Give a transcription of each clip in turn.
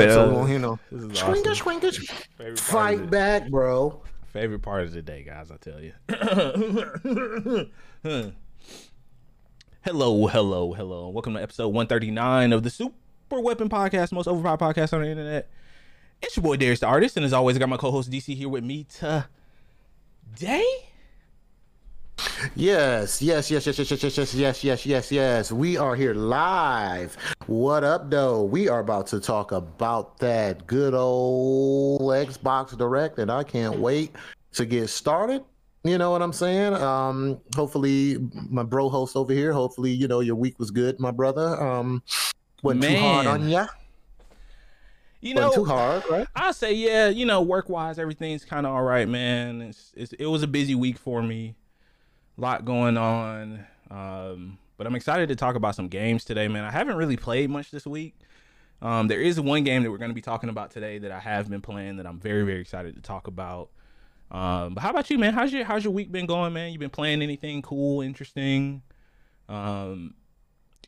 love it. So Uh, we won't hear no this is awesome. swinga, Favorite fight the- back, bro. Favorite part of the day, guys. I tell you. hello, hello, hello. Welcome to episode 139 of the Super Weapon Podcast, most overpowered podcast on the internet. It's your boy Darius the Artist, and as always, I got my co-host DC here with me today. Yes, yes, yes, yes, yes, yes, yes, yes, yes, yes, yes, yes. We are here live. What up, though? We are about to talk about that good old Xbox Direct, and I can't wait to get started. You know what I'm saying? Um, hopefully, my bro host over here. Hopefully, you know your week was good, my brother. Um, wasn't too hard on ya. You Wasn't know, too hard, right? I say, yeah, you know, work wise, everything's kind of all right, man. It's, it's it was a busy week for me, lot going on. Um, but I'm excited to talk about some games today, man. I haven't really played much this week. Um, there is one game that we're going to be talking about today that I have been playing that I'm very very excited to talk about. Um, but how about you, man? How's your how's your week been going, man? You been playing anything cool, interesting? Um,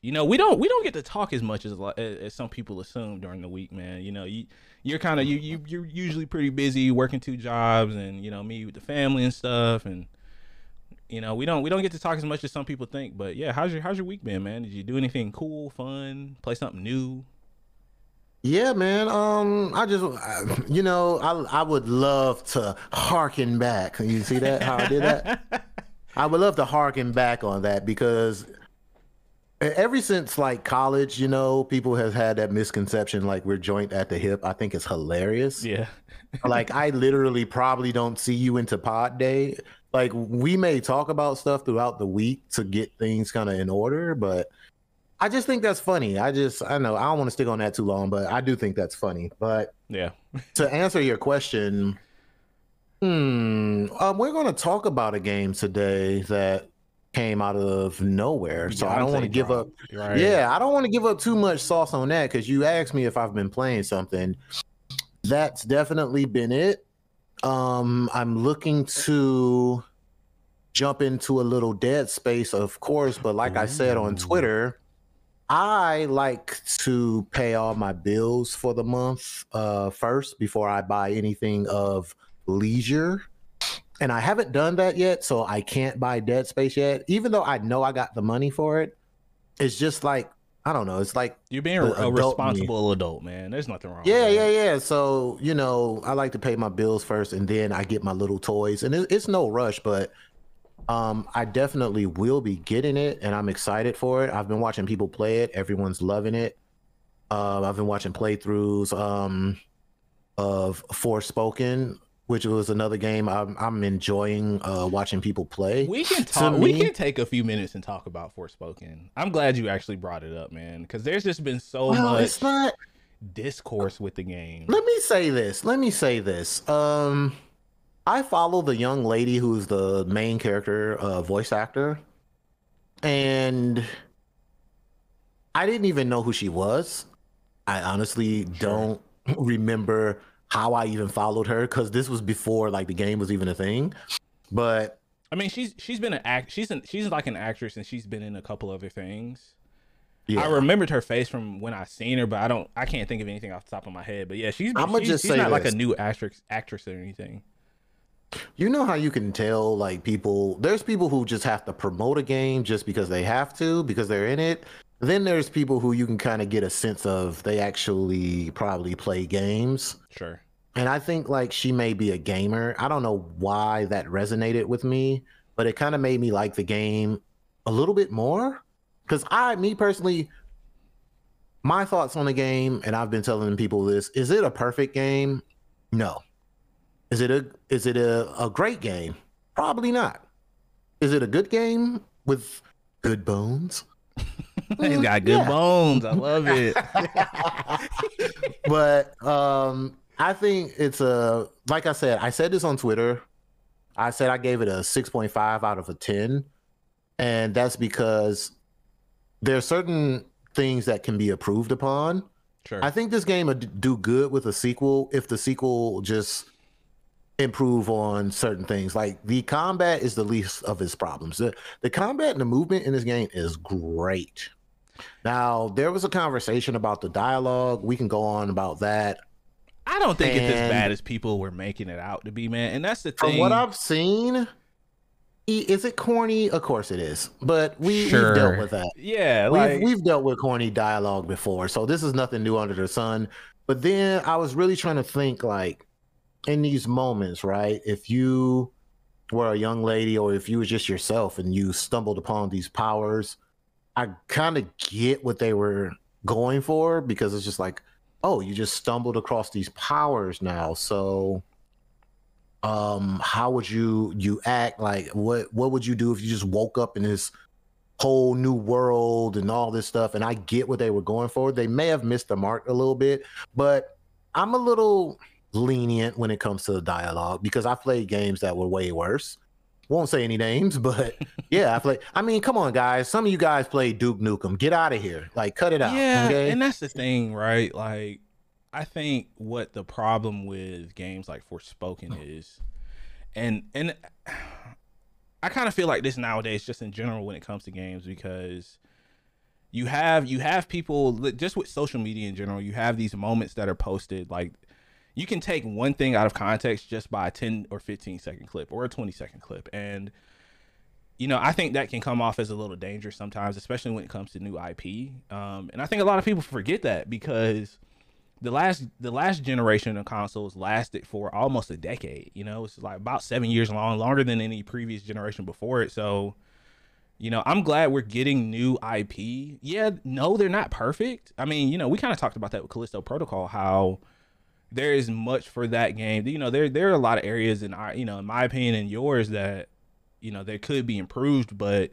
you know, we don't we don't get to talk as much as as some people assume during the week, man. You know, you you're kind of you you you're usually pretty busy working two jobs, and you know me with the family and stuff, and you know we don't we don't get to talk as much as some people think. But yeah, how's your how's your week been, man? Did you do anything cool, fun, play something new? Yeah, man. Um, I just, I- you know, I I would love to harken back. You see that? How I did that? I would love to harken back on that because ever since like college, you know, people have had that misconception like we're joint at the hip. I think it's hilarious. Yeah, like I literally probably don't see you into pod day. Like we may talk about stuff throughout the week to get things kind of in order, but I just think that's funny. I just I know I don't want to stick on that too long, but I do think that's funny. But yeah. to answer your question, hmm, um, we're going to talk about a game today that came out of nowhere. So I don't want to give up. Right. Yeah, I don't want to give up too much sauce on that because you asked me if I've been playing something. That's definitely been it. Um, I'm looking to jump into a little dead space, of course, but like I said on Twitter, I like to pay all my bills for the month uh, first before I buy anything of leisure. And I haven't done that yet, so I can't buy Dead Space yet, even though I know I got the money for it. It's just like I don't know. It's like You're being a, a adult me. responsible adult, man. There's nothing wrong. yeah, yeah, yeah. So you know, I like to pay my bills first, and then I get my little toys. And it, it's no rush, but um, I definitely will be getting it, and I'm excited for it. I've been watching people play it; everyone's loving it. Uh, I've been watching playthroughs um, of Forspoken, which was another game I'm, I'm enjoying uh, watching people play. We can talk. We can take a few minutes and talk about Forspoken. I'm glad you actually brought it up, man, because there's just been so well, much it's not. discourse with the game. Let me say this. Let me say this. Um, I follow the young lady who's the main character, uh, voice actor, and I didn't even know who she was. I honestly don't remember how I even followed her because this was before like the game was even a thing. But I mean, she's she's been an act. She's an, she's like an actress, and she's been in a couple other things. yeah, I remembered her face from when I seen her, but I don't. I can't think of anything off the top of my head. But yeah, she's. I'ma she's, just she's say not like a new actress actress or anything. You know how you can tell like people there's people who just have to promote a game just because they have to because they're in it. Then there's people who you can kind of get a sense of they actually probably play games. Sure. And I think like she may be a gamer. I don't know why that resonated with me, but it kind of made me like the game a little bit more cuz I me personally my thoughts on the game and I've been telling people this, is it a perfect game? No. Is it a is it a, a great game? Probably not. Is it a good game with good bones? He's got good yeah. bones. I love it. but um I think it's a like I said, I said this on Twitter. I said I gave it a 6.5 out of a 10. And that's because there are certain things that can be improved upon. Sure. I think this game would do good with a sequel if the sequel just improve on certain things. Like the combat is the least of its problems. The, the combat and the movement in this game is great. Now, there was a conversation about the dialogue. We can go on about that. I don't think it's as bad as people were making it out to be, man. And that's the thing. From thing. what I've seen, is it corny? Of course it is. But we, Sure. we've dealt with that. yeah, like we've, we've dealt with corny dialogue before, so this is nothing new under the sun. But then I was really trying to think, like, in these moments, right? If you were a young lady, or if you were just yourself and you stumbled upon these powers, I kind of get what they were going for because it's just like, oh, you just stumbled across these powers now, so um how would you you act? Like what what would you do if you just woke up in this whole new world and all this stuff? And i get what they were going for. They may have missed the mark a little bit but i'm a little lenient when it comes to the dialogue because i played games that were way worse won't say any names but yeah i play. i mean come on guys some of you guys play duke nukem get out of here like cut it out yeah, okay and that's the thing, right? Like, I think what the problem with games like Forspoken is, and and I kind of feel like this nowadays, just in general, when it comes to games, because you have you have people just with social media in general. You have these moments that are posted like. You can take one thing out of context just by a 10 or 15 second clip or a 20 second clip. And you know, I think that can come off as a little dangerous sometimes, especially when it comes to new IP. Um, and I think a lot of people forget that because the last the last generation of consoles lasted for almost a decade. You know, it's like about seven years long, longer than any previous generation before it. So, you know, I'm glad we're getting new IP. Yeah, no, they're not perfect. I mean, you know, we kind of talked about that with Callisto Protocol, how there is much for that game. You know, there there are a lot of areas in our, you know, in my opinion and yours that you know there could be improved but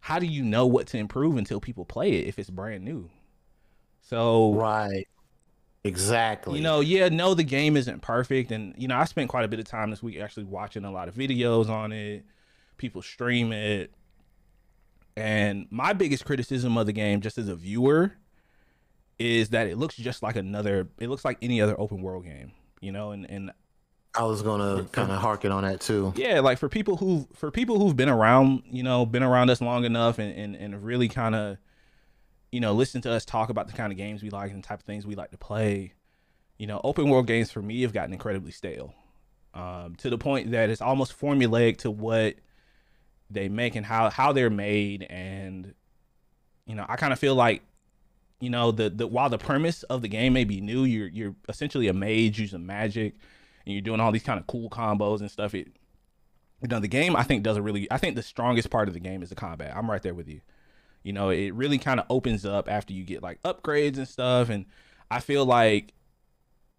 how do you know what to improve until people play it if it's brand new? So right. Exactly. You know yeah no the game isn't perfect. And you know i spent quite a bit of time this week actually watching a lot of videos on it. People stream it. And my biggest criticism of the game just as a viewer is that it looks just like another it looks like any other open world game you know and and i was gonna kind of harken on that too. Yeah like for people who for people who've been around you know been around us long enough and and, and really kind of you know listen to us talk about the kind of games we like and the type of things we like to play you know open world games for me have gotten incredibly stale um, to the point that it's almost formulaic to what they make and how how they're made and you know i kind of feel like you know the, the while the premise of the game may be new you're you're essentially a mage using magic and you're doing all these kind of cool combos and stuff it you know the game i think does a really i think the strongest part of the game is the combat. I'm right there with you. You know it really kind of opens up after you get like upgrades and stuff and i feel like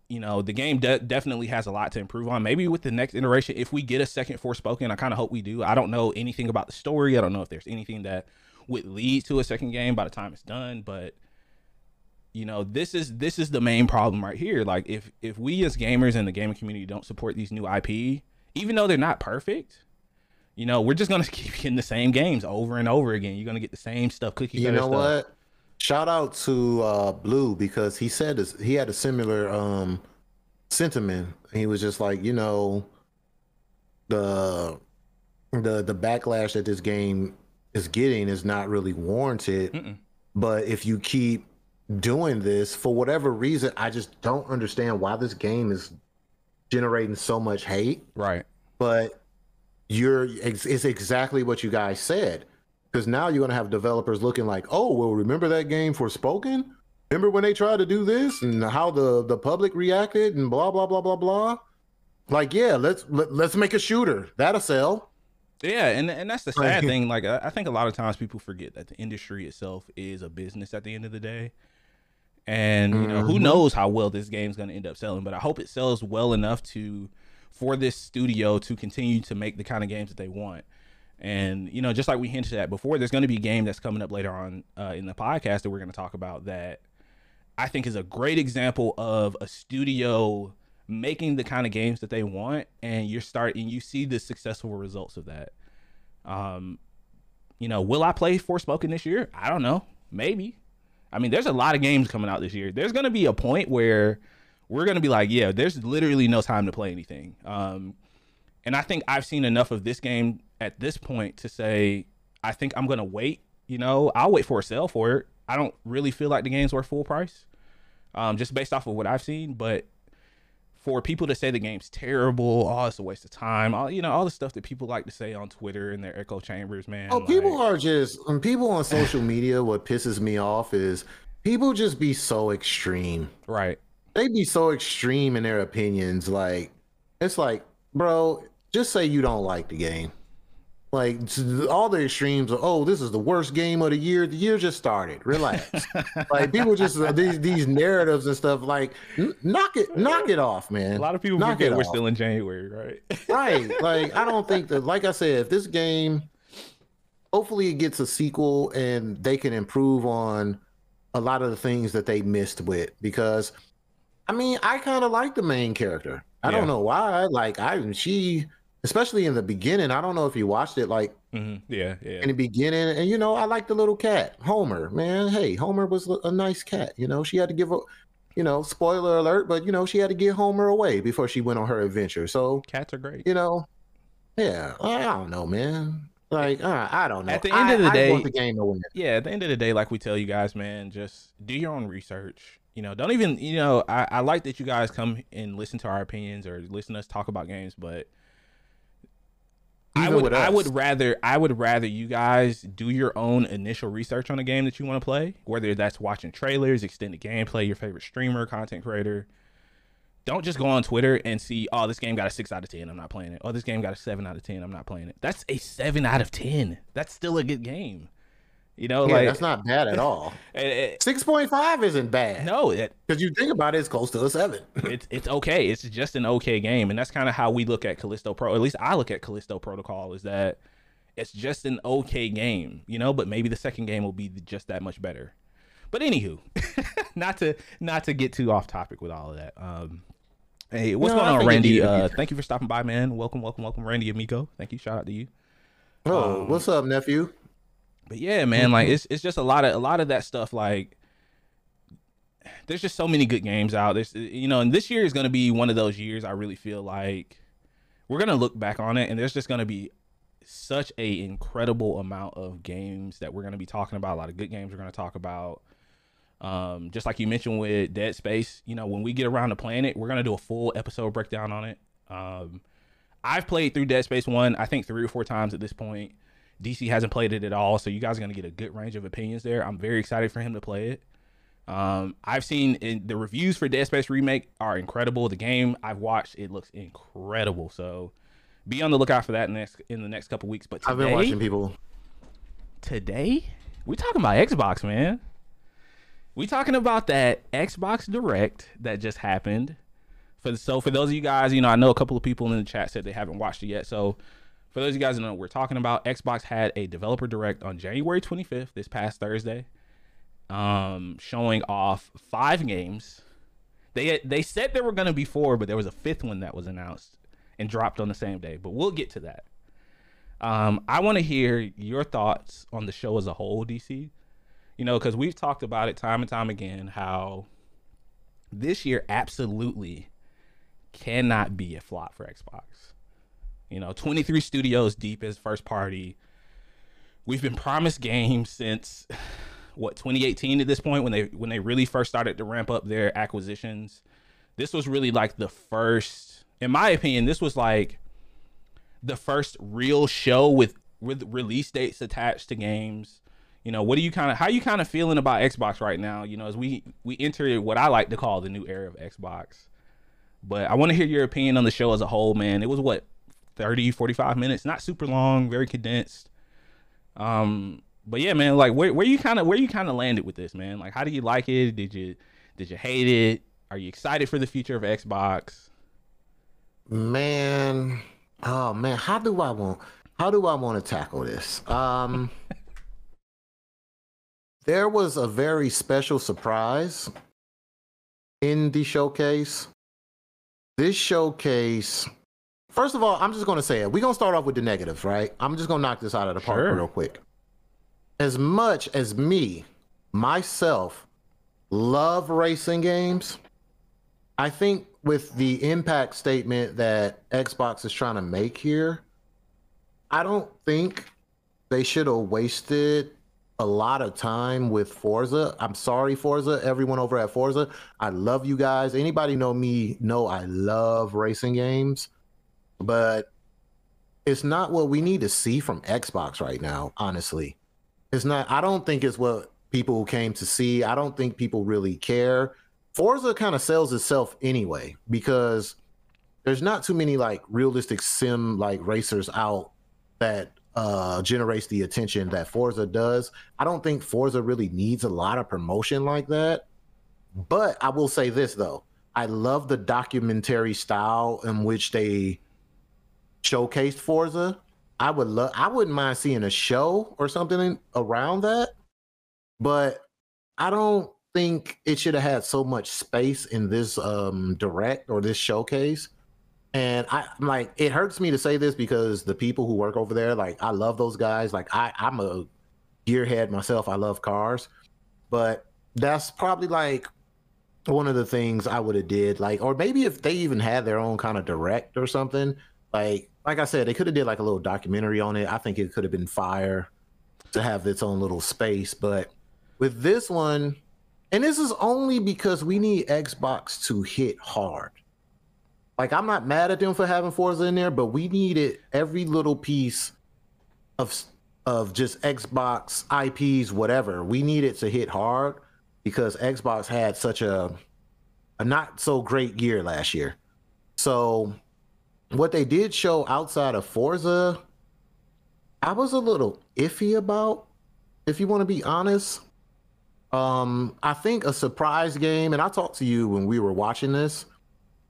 you know the game de- definitely has a lot to improve on. Maybe with the next iteration if we get a second forspoken i kind of hope we do. I don't know anything about the story. I don't know if there's anything that would lead to a second game by the time it's done but you know this is this is the main problem right here. Like if if we as gamers and the gaming community don't support these new ip even though they're not perfect you know we're just gonna keep getting the same games over and over again. You're gonna get the same stuff cookie you know stuff. what? Shout out to uh blue because he said this, he had a similar um sentiment. He was just like you know the the the backlash that this game is getting is not really warranted. Mm-mm. but if you keep doing this for whatever reason i just don't understand why this game is generating so much hate. Right. But you're it's, it's exactly what you guys said. Because now you're going to have developers looking like oh well remember that game Forspoken remember when they tried to do this and how the the public reacted and blah blah blah blah blah? Like yeah let's let, let's make a shooter. That'll sell. Yeah, and and that's the sad thing. Like I, I think a lot of times people forget that the industry itself is a business at the end of the day. And you know, who Mhm. knows how well this game's going to end up selling, but I hope it sells well enough to for this studio to continue to make the kind of games that they want. And you know, just like we hinted at before, there's going to be a game that's coming up later on uh, in the podcast that we're going to talk about that I think is a great example of a studio making the kind of games that they want and you're starting you see the successful results of that um you know will i play forspoken this year i don't know maybe i mean there's a lot of games coming out this year. There's going to be a point where we're going to be like yeah there's literally no time to play anything. Um and i think i've seen enough of this game at this point to say i think i'm going to wait you know? I'll wait for a sale for it. I don't really feel like the game's worth full price, um, just based off of what I've seen. But for people to say the game's terrible, oh, it's a waste of time, all you know, all the stuff that people like to say on Twitter in their echo chambers, man. Oh, like, people are just when people on social media. What pisses me off is people just be so extreme. right. They be so extreme in their opinions. Like it's like, bro, just say you don't like the game. Like all the extremes are, oh, this is the worst game of the year. The year just started. Relax. like people just uh, these these narratives and stuff. Like n- knock it, knock it off, man. A lot of people knock forget it we're off. still in January, right? right. Like I don't think that. Like I said, if this game, hopefully, it gets a sequel and they can improve on a lot of the things that they missed with. Because, I mean, I kind of like the main character. I Yeah. don't know why. Like I, she, especially in the beginning. I don't know if you watched it. Like hmm Yeah, yeah. in the beginning, and you know, I like the little cat, Homer. Man, hey, Homer was a nice cat. You know, she had to give a. You know, spoiler alert, but you know, she had to get Homer away before she went on her adventure. So, Cats are great. you know, yeah, I don't know, man. Like, uh, I don't know. At the end I- of the I day- the game to win. yeah, at the end of the day, like we tell you guys, man, just do your own research. You know, don't even, you know, I, I like that you guys come and listen to our opinions or listen to us talk about games, but I would I would rather I would rather you guys do your own initial research on a game that you want to play, whether that's watching trailers, extended gameplay, your favorite streamer, content creator. Don't just go on Twitter and see, oh, this game got a six out of ten. I'm not playing it. Oh, this game got a seven out of ten. I'm not playing it. That's a seven out of ten. That's still a good game. You know, Yeah, like that's not bad at all. Six point five isn't bad. no, because you think about it, it's close to a seven. it's it's okay. It's just an okay game, and that's kind of how we look at Callisto Pro. At least I look at Callisto Protocol is that it's just an okay game, you know. But maybe the second game will be just that much better. But anywho, not to not to get too off topic with all of that. Um, hey, what's No, going on, Randy? needed to be- Uh, thank you for stopping by, man. Welcome, welcome, welcome, Randy Amico. Thank you. Shout out to you. Oh, Um, what's up, nephew? But yeah, man, like it's it's just a lot of a lot of that stuff. Like, there's just so many good games out. There's you know, and this year is gonna be one of those years. I really feel like we're gonna look back on it, and there's just gonna be such a incredible amount of games that we're gonna be talking about. A lot of good games we're gonna talk about. Um, just like you mentioned with Dead Space, you know, when we get around the planet, we're gonna do a full episode breakdown on it. Um, I've played through Dead Space one, I think three or four times at this point. DC hasn't played it at all, so you guys are gonna get a good range of opinions there. I'm very excited for him to play it. Um, I've seen in, the reviews for Dead Space remake are incredible. The game I've watched, it looks incredible. So be on the lookout for that next in the next couple weeks. But today, I've been watching people. today we talking about Xbox, man. We talking about that Xbox Direct that just happened. For the, so for those of you guys, you know, I know a couple of people in the chat said they haven't watched it yet. So for those of you guys who know what we're talking about, Xbox had a developer direct on January 25th, this past Thursday, um, showing off five games. They they said there were going to be four, but there was a fifth one that was announced and dropped on the same day. But we'll get to that. Um, I want to hear your thoughts on the show as a whole, DC. You know, because we've talked about it time and time again how this year absolutely cannot be a flop for Xbox. You know, 23 studios deep as first party. We've been promised games since what 2018 at this point when they when they really first started to ramp up their acquisitions. This was really like the first in my opinion, this was like the first real show with with release dates attached to games. You know, what do you kind of how you kind of feeling about Xbox right now? You know, as we we enter what I like to call the new era of Xbox. But I want to hear your opinion on the show as a whole, man. It was what 30 45 minutes, not super long, very condensed. Um but yeah, man, like where where you kind of where you kind of landed with this, man? Like how do you like it? Did you did you hate it? Are you excited for the future of Xbox? Man, oh man, how do I want? How do I want to tackle this? Um, there was a very special surprise in the showcase. This showcase, first of all, I'm just going to say it. We're going to start off with the negatives, right? I'm just going to knock this out of the park Sure. real quick. As much as me, myself, love racing games, I think with the impact statement that Xbox is trying to make here, I don't think they should have wasted a lot of time with Forza. I'm sorry, Forza, everyone over at Forza. I love you guys. Anybody know me know I love racing games, but it's not what we need to see from Xbox right now, honestly. It's not I don't think it's what people came to see. I don't think people really care. Forza kind of sells itself anyway because there's not too many like realistic sim like racers out that uh, generates the attention that Forza does. I don't think Forza really needs a lot of promotion like that. But I will say this though. I love the documentary style in which they showcased Forza. I would love I wouldn't mind seeing a show or something around that. But I don't think it should have had so much space in this um direct or this showcase and I am like, it hurts me to say this because the people who work over there, like, I love those guys. Like, I, I'm a gearhead myself. I love cars, but that's probably like one of the things I would have did. Like, or maybe if they even had their own kind of direct or something. Like, like I said, they could have did like a little documentary on it. I think it could have been fire to have its own little space. But with this one, and this is only because we need Xbox to hit hard like I'm not mad at them for having Forza in there, but we needed every little piece of of just Xbox IPs, whatever. We needed to hit hard because Xbox had such a a not so great year last year. So what they did show outside of Forza, I was a little iffy about, if you want to be honest. Um, I think a surprise game, and I talked to you when we were watching this.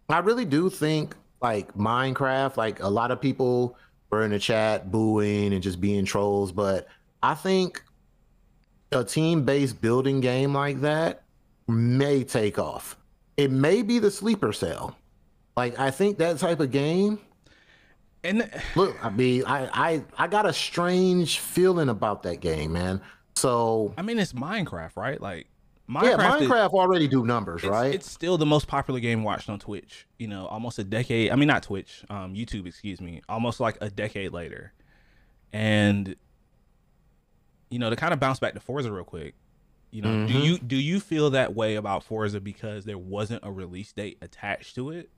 I really do think like Minecraft, like a lot of people were in the chat booing and just being trolls, but I think a team-based building game like that may take off. It may be the sleeper cell. Like I think that type of game. And look, I mean, I I I got a strange feeling about that game, man. So I mean, it's Minecraft, right? Like Minecraft yeah, Minecraft is, already do numbers, it's, right? It's still the most popular game watched on Twitch. You know, almost a decade. I mean, not Twitch, um, YouTube, excuse me. Almost like a decade later, and you know, to kind of bounce back to Forza real quick. You know, mm-hmm. do you do you feel that way about Forza because there wasn't a release date attached to it?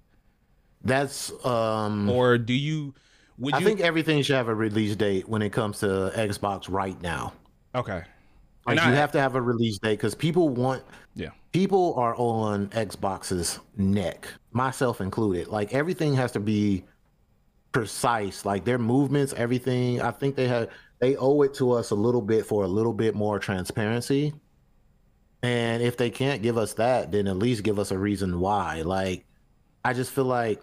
That's um or do you would I you... think everything should have a release date when it comes to Xbox right now. Okay. Like you have to have a release date because people want. Yeah. People are on Xbox's neck, myself included. Like everything has to be precise. Like their movements, everything. I think they have they owe it to us a little bit for a little bit more transparency. And if they can't give us that, then at least give us a reason why. Like, I just feel like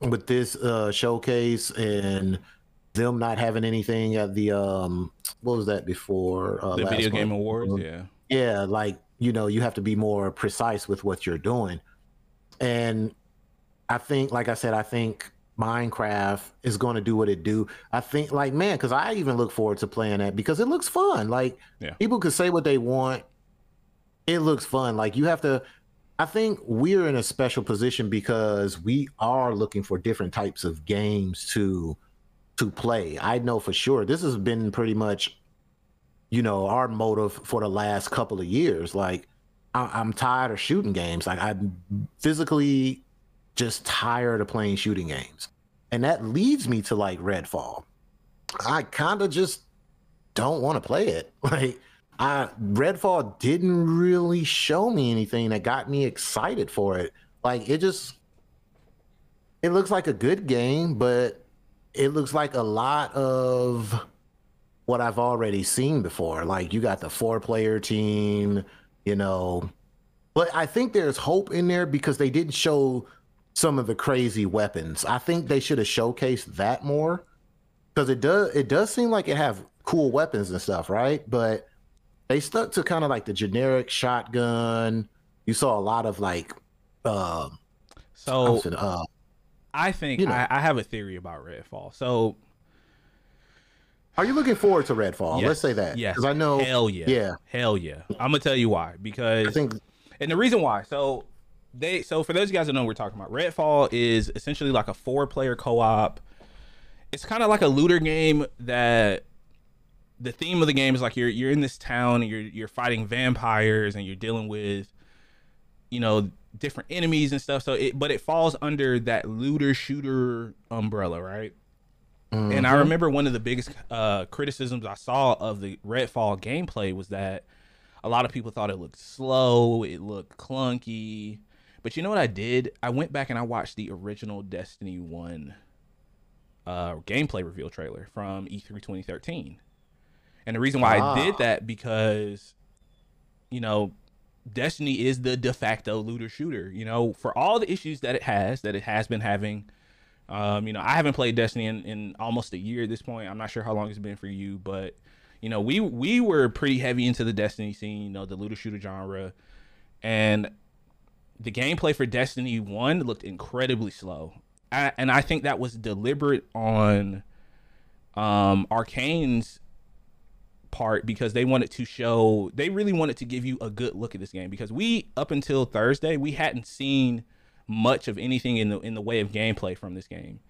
with this uh, showcase and them not having anything at the um what was that before uh, the video game awards? Yeah. Yeah like you know you have to be more precise with what you're doing. And i think like i said i think minecraft is going to do what it do. I think like man because i even look forward to playing that because it looks fun. Like yeah. people could say what they want. It looks fun. Like you have to i think we're in a special position because we are looking for different types of games to to play. I know for sure this has been pretty much, you know, our motive for the last couple of years. Like, I- am tired of shooting games. Like, I'm physically just tired of playing shooting games. And that leads me to like Redfall. I kind of just don't want to play it. Like, I Redfall didn't really show me anything that got me excited for it. Like, it just it looks like a good game, but it looks like a lot of what I've already seen before. Like you got the four player team, you know. But I think there's hope in there because they didn't show some of the crazy weapons. I think they should have showcased that more. Because it does it does seem like it have cool weapons and stuff, right? But they stuck to kind of like the generic shotgun. You saw a lot of like uh so uh, I think you know. I, I, have a theory about Redfall. So, are you looking forward to Redfall? Yes, Let's say that. Yes. Because I know. Hell yeah. Yeah. Hell yeah. I'm gonna tell you why. Because I think, and the reason why. So they. So for those guys that know what we're talking about, Redfall is essentially like a four-player co-op. It's kind of like a looter game that the theme of the game is like you're you're in this town and you're you're fighting vampires and you're dealing with you know different enemies and stuff so it but it falls under that looter shooter umbrella right mm-hmm. and i mm-hmm. remember one of the biggest uh, criticisms i saw of the redfall gameplay was that a lot of people thought it looked slow it looked clunky but you know what i did i went back and i watched the original destiny 1 uh, gameplay reveal trailer from e3 2013 and the reason why ah. I did ah. that because, you know, Destiny is the de facto looter shooter. You know, for all the issues that it has, that it has been having. Um, you know, I haven't played Destiny in, in almost a year at this point. I'm not sure how long it's been for you, but you know, we we were pretty heavy into the Destiny scene, you know, the looter shooter genre, and the gameplay for Destiny One looked incredibly slow, I, and I think that was deliberate on um, Arkane's part because they wanted to show they really wanted to give you a good look at this game because we up until Thursday we hadn't seen much of anything in the in the way of gameplay from this game.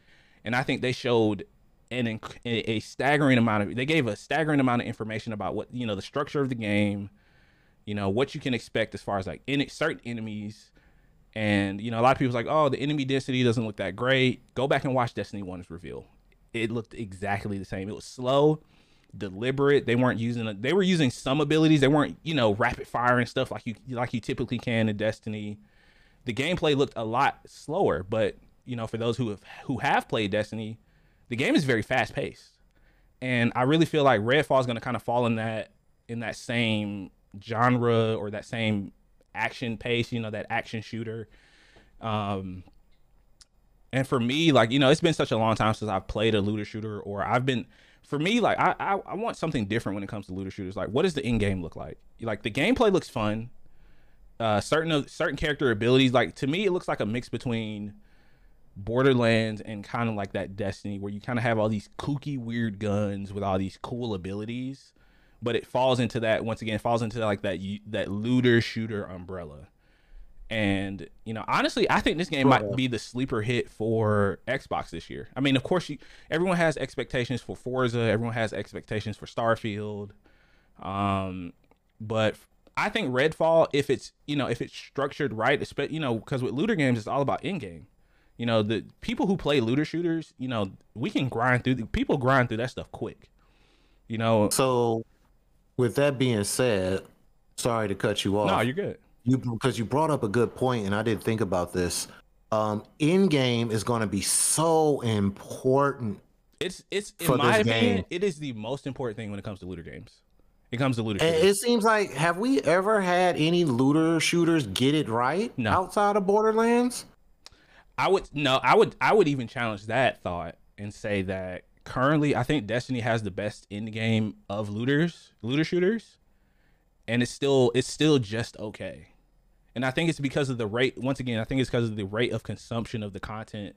And I think they showed an a staggering amount of they gave a staggering amount of information about what you know the structure of the game, you know what you can expect as far as like in certain enemies, and you know a lot of people's like oh the enemy density doesn't look that great. Go back and watch Destiny One's reveal. It looked exactly the same. It was slow deliberate. They weren't using they were using some abilities. They weren't, you know, rapid fire and stuff like you like you typically can in Destiny. The gameplay looked a lot slower, but you know, for those who have who have played Destiny, the game is very fast paced. And I really feel like Redfall is going to kind of fall in that in that same genre or that same action pace, you know, that action shooter. Um and for me, like, you know, it's been such a long time since I've played a looter shooter or I've been for me, like I, I, I want something different when it comes to looter shooters. Like, what does the in game look like? Like the gameplay looks fun. Uh, certain certain character abilities, like to me, it looks like a mix between Borderlands and kind of like that Destiny, where you kind of have all these kooky, weird guns with all these cool abilities, but it falls into that once again, falls into like that that looter shooter umbrella. And you know, honestly, I think this game might be the sleeper hit for Xbox this year. I mean, of course, you, everyone has expectations for Forza, everyone has expectations for Starfield, um, but I think Redfall, if it's you know if it's structured right, especially you know, because with looter games, it's all about in game. You know, the people who play looter shooters, you know, we can grind through. People grind through that stuff quick. You know. So, with that being said, sorry to cut you off. No, you're good you because you brought up a good point, and I didn't think about this. Um, in game is going to be so important. It's it's in my opinion, game. it is the most important thing when it comes to looter games. It comes to looter. Shooters. It seems like have we ever had any looter shooters get it right no. outside of Borderlands? I would no, I would I would even challenge that thought and say that currently I think Destiny has the best in game of looters, looter shooters, and it's still it's still just okay and I think it's because of the rate. Once again, I think it's because of the rate of consumption of the content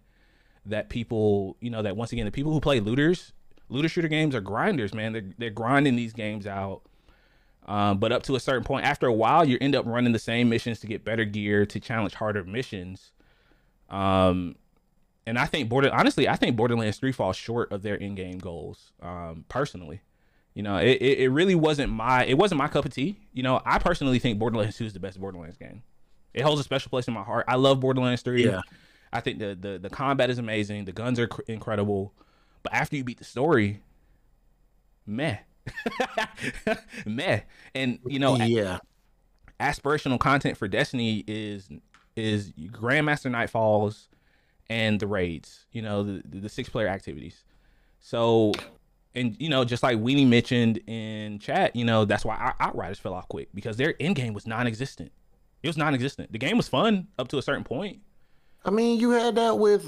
that people, you know, that once again the people who play looters, looter shooter games are grinders, man. They're they're grinding these games out. Um, but up to a certain point, after a while, you end up running the same missions to get better gear to challenge harder missions. Um, and I think border honestly, I think Borderlands Three falls short of their in-game goals. Um, personally, you know, it, it really wasn't my it wasn't my cup of tea. You know, I personally think Borderlands Two is the best Borderlands game. It holds a special place in my heart. I love Borderlands 3. Yeah. I think the, the the combat is amazing. The guns are cr- incredible. But after you beat the story, meh. meh. And you know, yeah. aspirational content for Destiny is is Grandmaster Nightfalls and the raids, you know, the the six player activities. So and you know, just like Weenie mentioned in chat, you know, that's why our Outriders fell off quick because their end game was non existent. It was non-existent. The game was fun up to a certain point. I mean, you had that with.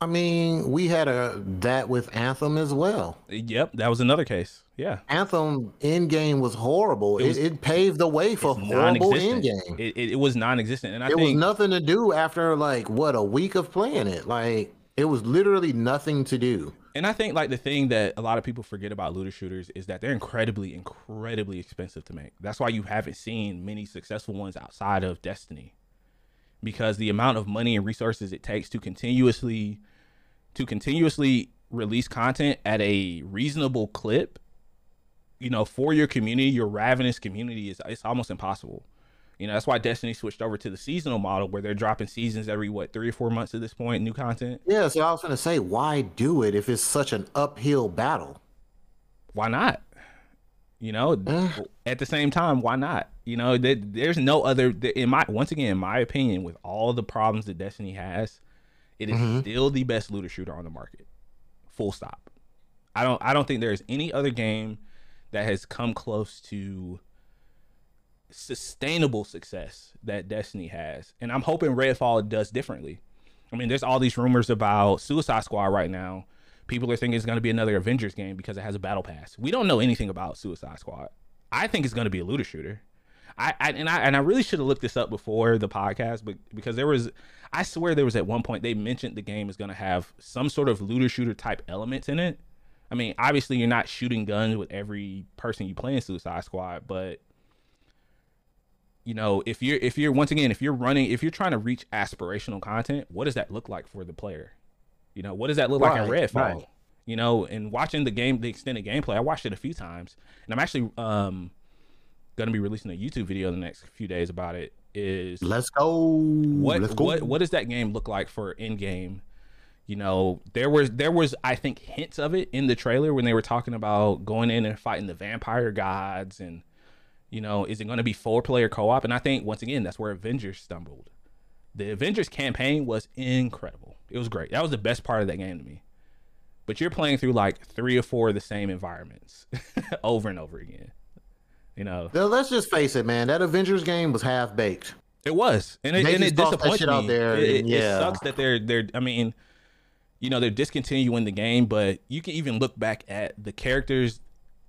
I mean, we had a that with Anthem as well. Yep, that was another case. Yeah, Anthem in game was horrible. It, was, it, it paved the way for horrible in game. It, it, it, was non-existent, and I it think, was nothing to do after like what a week of playing it. Like it was literally nothing to do. And I think like the thing that a lot of people forget about looter shooters is that they're incredibly, incredibly expensive to make. That's why you haven't seen many successful ones outside of Destiny. Because the amount of money and resources it takes to continuously to continuously release content at a reasonable clip you know, for your community, your ravenous community is it's almost impossible. You know, that's why Destiny switched over to the seasonal model where they're dropping seasons every what three or four months at this point, new content. Yeah, so I was gonna say, why do it if it's such an uphill battle? Why not? You know, Eh. at the same time, why not? You know, there, there's no other. In my once again, in my opinion, with all the problems that Destiny has, it is Mhm. still the best looter shooter on the market. Full stop. I don't. I don't think there's any other game that has come close to sustainable success that Destiny has, and I'm hoping Redfall does differently. I mean, there's all these rumors about Suicide Squad right now. People are thinking it's going to be another Avengers game because it has a battle pass. We don't know anything about Suicide Squad. I think it's going to be a looter shooter. I, I and I and I really should have looked this up before the podcast, but because there was, I swear there was at one point they mentioned the game is going to have some sort of looter shooter type elements in it. I mean, obviously you're not shooting guns with every person you play in Suicide Squad, but you know, if you're if you're once again if you're running if you're trying to reach aspirational content, what does that look like for the player? You know, what does that look like in Right, Redfall? right. You know, and watching the game, the extended gameplay, I watched it a few times, and I'm actually um gonna be releasing a YouTube video in the next few days about it. Is Let's go. what Let's go. what what does that game look like for in game? You know, there was there was I think hints of it in the trailer when they were talking about going in and fighting the vampire gods and you know, is it going to be four player co-op? And I think once again that's where Avengers stumbled. The Avengers campaign was incredible. It was great. That was the best part of that game to me. But you're playing through like three or four of the same environments over and over again. You know, Now, let's just face it, man. That Avengers game was half baked. It was, and it, They and just it disappoints me. out there, It, it- and it sucks that they're they're. I mean, you know, they're discontinuing the game, but you can even look back at the characters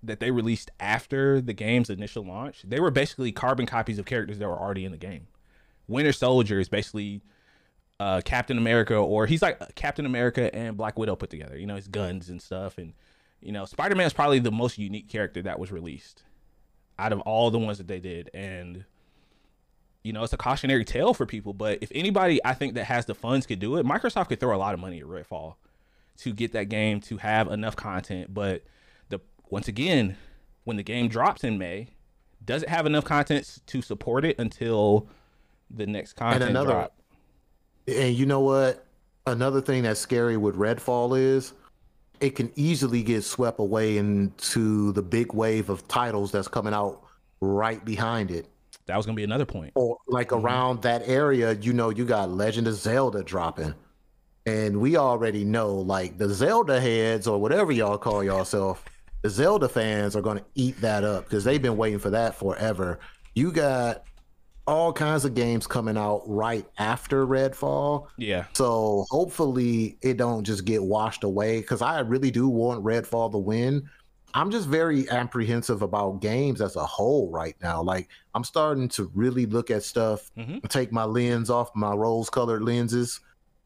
that they released after the game's initial launch. They were basically carbon copies of characters that were already in the game. Winter Soldier is basically uh, Captain America, or he's like Captain America and Black Widow put together. You know, his guns and stuff, and you know, Spider Man is probably the most unique character that was released out of all the ones that they did, and you know, it's a cautionary tale for people. But if anybody I think that has the funds could do it, Microsoft could throw a lot of money at Redfall to get that game to have enough content. But once again, when the game drops in May, does it have enough content to support it until the next content another- drop? And you know what? Another thing that's scary with Redfall is it can easily get swept away into the big wave of titles that's coming out right behind it. That was gonna be another point. Or like Mm-hmm. around that area, you know, you got Legend of Zelda dropping. And we already know like the Zelda heads or whatever y'all call yourself, the Zelda fans are going to eat that up because they've been waiting for that forever. You got all kinds of games coming out right after Redfall. Yeah, So hopefully it don't just get washed away because I really do want Redfall to win. I'm just very apprehensive about games as a whole right now. Like I'm starting to really look at stuff, Mhm. take my lens off my rose-colored lenses,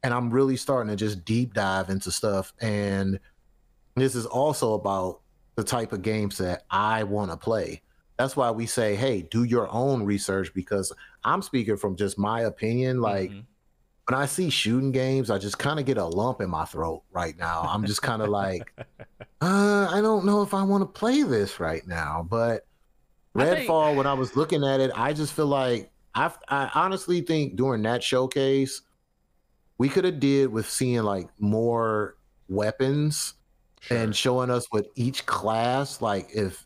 and I'm really starting to just deep dive into stuff. And this is also about the type of games that I want to play. That's why we say, hey, do your own research because I'm speaking from just my opinion. Like Mhm. when I see shooting games, I just kind of get a lump in my throat right now. I'm just kind of like, uh, I don't know if I want to play this right now. But I think- Redfall, when I was looking at it, I just feel like I, I honestly think during that showcase, we could have did with seeing like more weapons Sure. and showing us what each class like if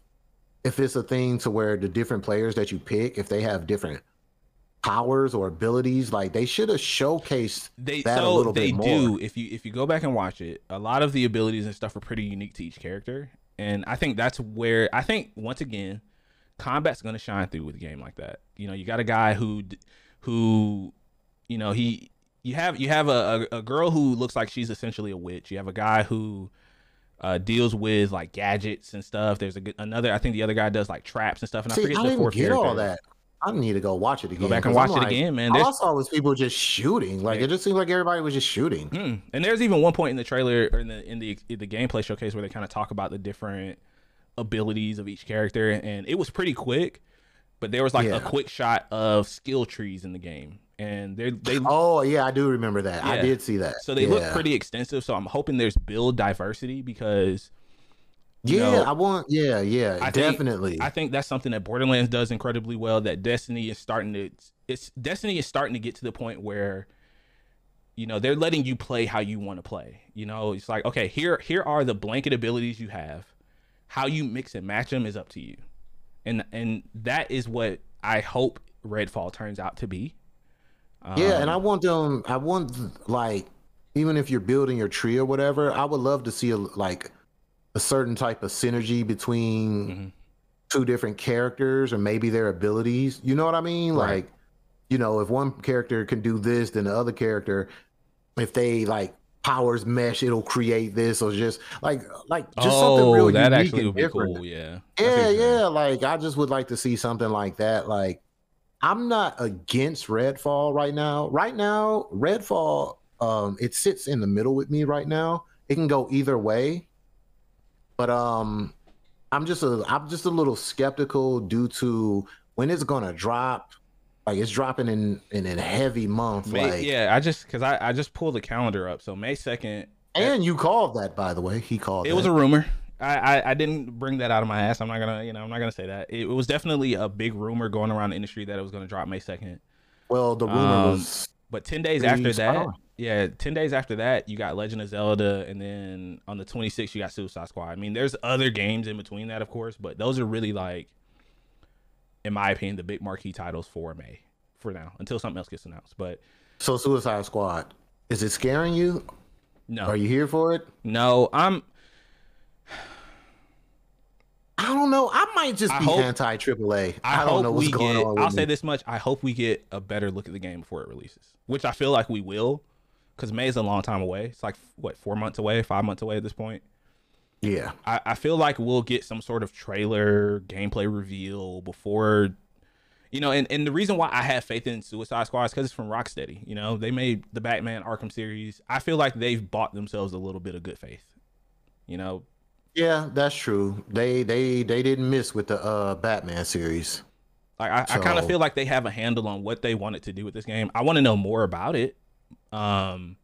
if it's a thing to where the different players that you pick if they have different powers or abilities like they should have showcased they that a so little they bit do more. if you if you go back and watch it a lot of the abilities and stuff are pretty unique to each character and i think that's where i think once again combat's going to shine through with a game like that you know you got a guy who who you know he you have you have a, a, a girl who looks like she's essentially a witch you have a guy who uh, deals with like gadgets and stuff there's a good, another i think the other guy does like traps and stuff and i see forget i the didn't fourth get all that i need to go watch it again go back and watch I'm it like, again man all There's- i saw was people just shooting like Yeah. it just seemed like everybody was just shooting Hmm. And there's even one point in the trailer or in the in the in the gameplay showcase where they kind of talk about the different abilities of each character, and it was pretty quick. But there was like Yeah. a quick shot of skill trees in the game, and they they oh yeah i do remember that i did see that so they look pretty extensive. So I'm hoping there's build diversity because Yeah, know, I want. Yeah, yeah, I think- definitely. I think that's something that Borderlands does incredibly well. That Destiny is starting to it's Destiny is starting to get to the point where you know they're letting you play how you want to play. You know, it's like okay, here here are the blanket abilities you have. How you mix and match them is up to you, and and that is what I hope Redfall turns out to be. Yeah, and I Um, want them. I want like even if you're building your tree or whatever, I would love to see a like a certain type of synergy between Mhm. two different characters or maybe their abilities. You know what I mean? Right. Like, you know, if one character can do this, then the other character, if they like powers mesh, it'll create this or just like like just something oh, real that unique actually and would be different. cool. Yeah. I Yeah, yeah. Like I just would like to see something like that. Like I'm not against Redfall right now. Right now, Redfall, um, it sits in the middle with me right now. It can go either way. But um I'm just a I'm just a little skeptical due to when it's gonna drop. Like it's dropping in in a heavy month. May, like yeah, I just because I, I just pulled the calendar up. So May second, and you called that by the way. He called it that. was a rumor. I, I I didn't bring that out of my ass. I'm not gonna you know I'm not gonna say that. It, was definitely a big rumor going around the industry that it was gonna drop May second. well the rumor um, was But ten days after that, on. yeah, ten days after that, you got Legend of Zelda, and then on the 26th you got Suicide Squad. I mean, there's other games in between that, of course, but those are really like, in my opinion, the big marquee titles for May for now until something else gets announced. But so Suicide Squad. Is it scaring you? no, Are you here for it? no, I'm I don't know. I might just I be hope- anti AAA. I, I, don't hope know what's going get. on. With I'll say this much: I hope we get a better look at the game before it releases, which I feel like we will, because May is a long time away. It's like what four months away, five months away at this point. Yeah, I, I feel like we'll get some sort of trailer, gameplay reveal before, you know. And, and the reason why I have faith in Suicide Squad is because it's from Rocksteady. You know, they made the Batman Arkham series. I feel like they've bought themselves a little bit of good faith. You know, yeah, that's true. They they they didn't miss with the uh Batman series. Like I, I kind of feel like they have a handle on what they wanted to do with this game. I want to know more about it. Um,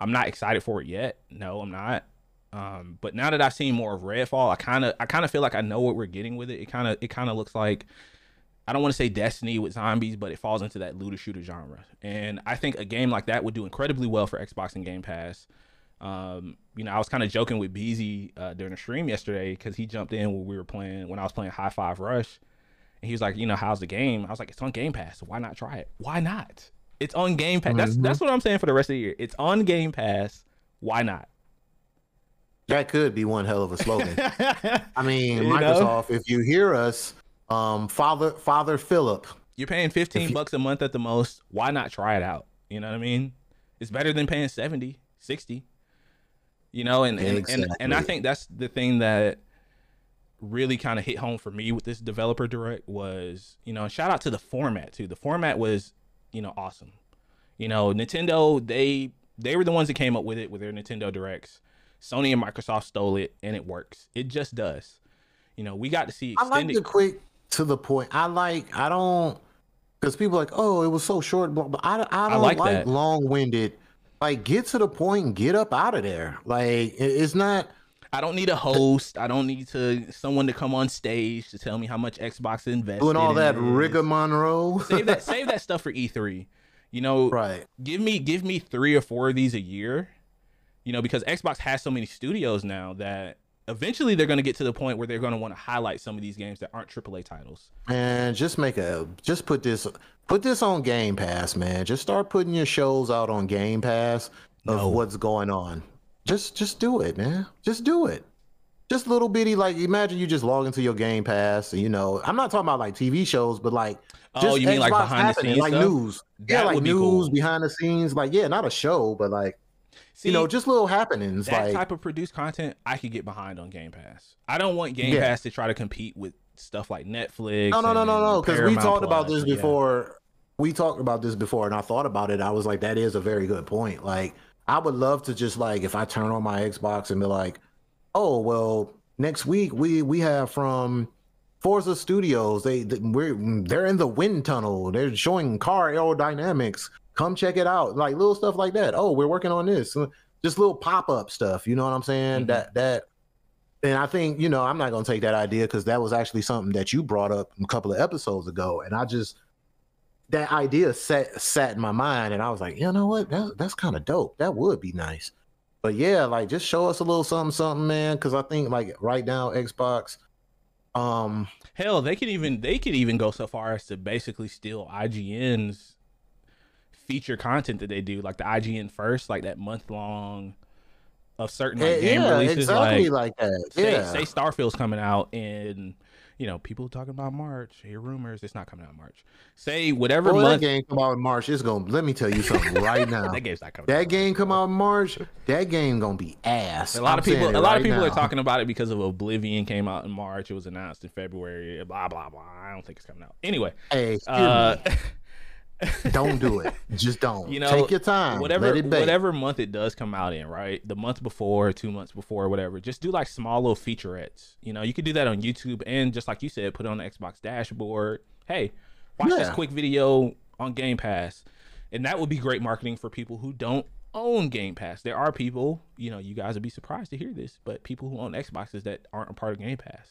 I'm not excited for it yet. No, I'm not. Um, but now that I've seen more of Redfall, I kind of I kind of feel like I know what we're getting with it. It kind of it kind of looks like I don't want to say Destiny with zombies, but it falls into that looter shooter genre. And I think a game like that would do incredibly well for Xbox and Game Pass. Um, you know, I was kind of joking with Beezy uh, during the stream yesterday because he jumped in when we were playing when I was playing Hi-Fi Rush, and he was like, you know, how's the game? I was like, it's on Game Pass. So why not try it? Why not? It's on Game Pass. That's Mhm. that's what I'm saying for the rest of the year. It's on Game Pass. Why not? That could be one hell of a slogan. I mean, You know? Microsoft, if you hear us, um, Father Father Philip, You're paying 15 you- bucks a month at the most. Why not try it out? You know what I mean? It's better than paying 70, 60. You know, and and, and, and I think that's the thing that really kind of hit home for me with this developer direct was, you know, shout out to the format too. The format was, you know, awesome. You know, Nintendo, they they were the ones that came up with it with their Nintendo directs. Sony and Microsoft stole it and it works. It just does. You know, we got to see I like the quick to the point. I like I don't because people are like, oh, it was so short, blah, blah. I I don't like like, that. Like, get to the point and get up out of there. Like, it's not. I don't need a host. I don't need to someone to come on stage to tell me how much Xbox invested. doing all that this. rigmarole. Save that. Save that stuff for E3. You know, right. give me give me three or four of these a year. You know, because Xbox has so many studios now that eventually they're going to get to the point where they're going to want to highlight some of these games that aren't AAA titles. And just make a just put this put this on Game Pass, man. Just start putting your shows out on Game Pass of No. what's going on. Just just do it, man. Just do it. Just little bitty like imagine you just log into your Game Pass and you know, I'm not talking about like TV shows, but like Oh, you mean like Xbox behind the scenes like stuff? news. yeah, like would be news cool. behind the scenes, like yeah, not a show, but like See, you know, just little happenings. that like type of produced content, I could get behind on Game Pass. I don't want Game Yeah. Pass to try to compete with stuff like Netflix. No, no, no, no, no. Because we talked about Plus, this yeah. before. We talked about this before, and I thought about it. I was like, that is a very good point. Like, I would love to just like if I turn on my Xbox and be like, oh well, next week we we have from Forza Studios. They they- we're they're in the wind tunnel. They're showing car aerodynamics. Come check it out. Like little stuff like that. Oh, we're working on this. Just little pop up stuff. You know what I'm saying? Mhm. That that and I think you know I'm not gonna take that idea because that was actually something that you brought up a couple of episodes ago, and I just that idea sat sat in my mind, and I was like, you know what, that, that's kind of dope. That would be nice. But yeah, like just show us a little something, something, man. Because I think like right now Xbox, um, hell, they could even they could even go so far as to basically steal IGN's feature content that they do, like the IGN first, like that month long of certain like, game yeah, releases. exactly like, like that. say, Yeah, say Starfield's coming out in you know people talking about March. Hear rumors, it's not coming out in March. Say whatever Boy, that month game come out in March. It's gonna let me tell you something right now. that game's not coming. That out. game come out in March. That game gonna be ass. A lot I'm of people, a lot right of people are talking about it because of Oblivion came out in March. It was announced in February. Blah blah blah. I don't think it's coming out. Anyway, Hey, uh. don't do it. Just don't. You know, take your time. whatever Let it bake. whatever month it does come out in, right? The month before, two months before, whatever. Just do like small little featurettes. You know, you could do that on YouTube and just like you said, put it on the Xbox dashboard. Hey, watch this quick video on Game Pass, and that would be great marketing for people who don't own Game Pass. There are people, you know, you guys would be surprised to hear this, but people who own Xboxes that aren't a part of Game Pass.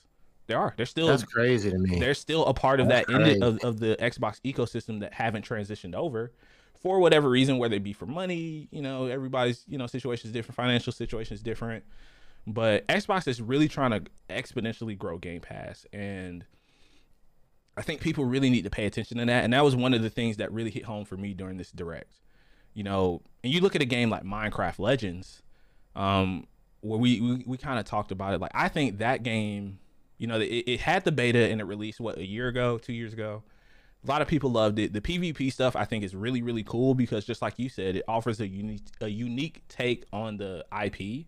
There are. They're still That's crazy to me. they're still a part of That's that end of, of the Xbox ecosystem that haven't transitioned over for whatever reason, whether it be for money, you know, everybody's, you know, situation is different, financial situation is different. But Xbox is really trying to exponentially grow Game Pass. And I think people really need to pay attention to that. And that was one of the things that really hit home for me during this direct. You know, and you look at a game like Minecraft Legends, um, where we, we, we kind of talked about it. Like, I think that game, you know, it, it had the beta and it released, what, a year ago, two years ago? A lot of people loved it. The PvP stuff I think is really really cool because just like you said, it offers a unique a unique take on the IP.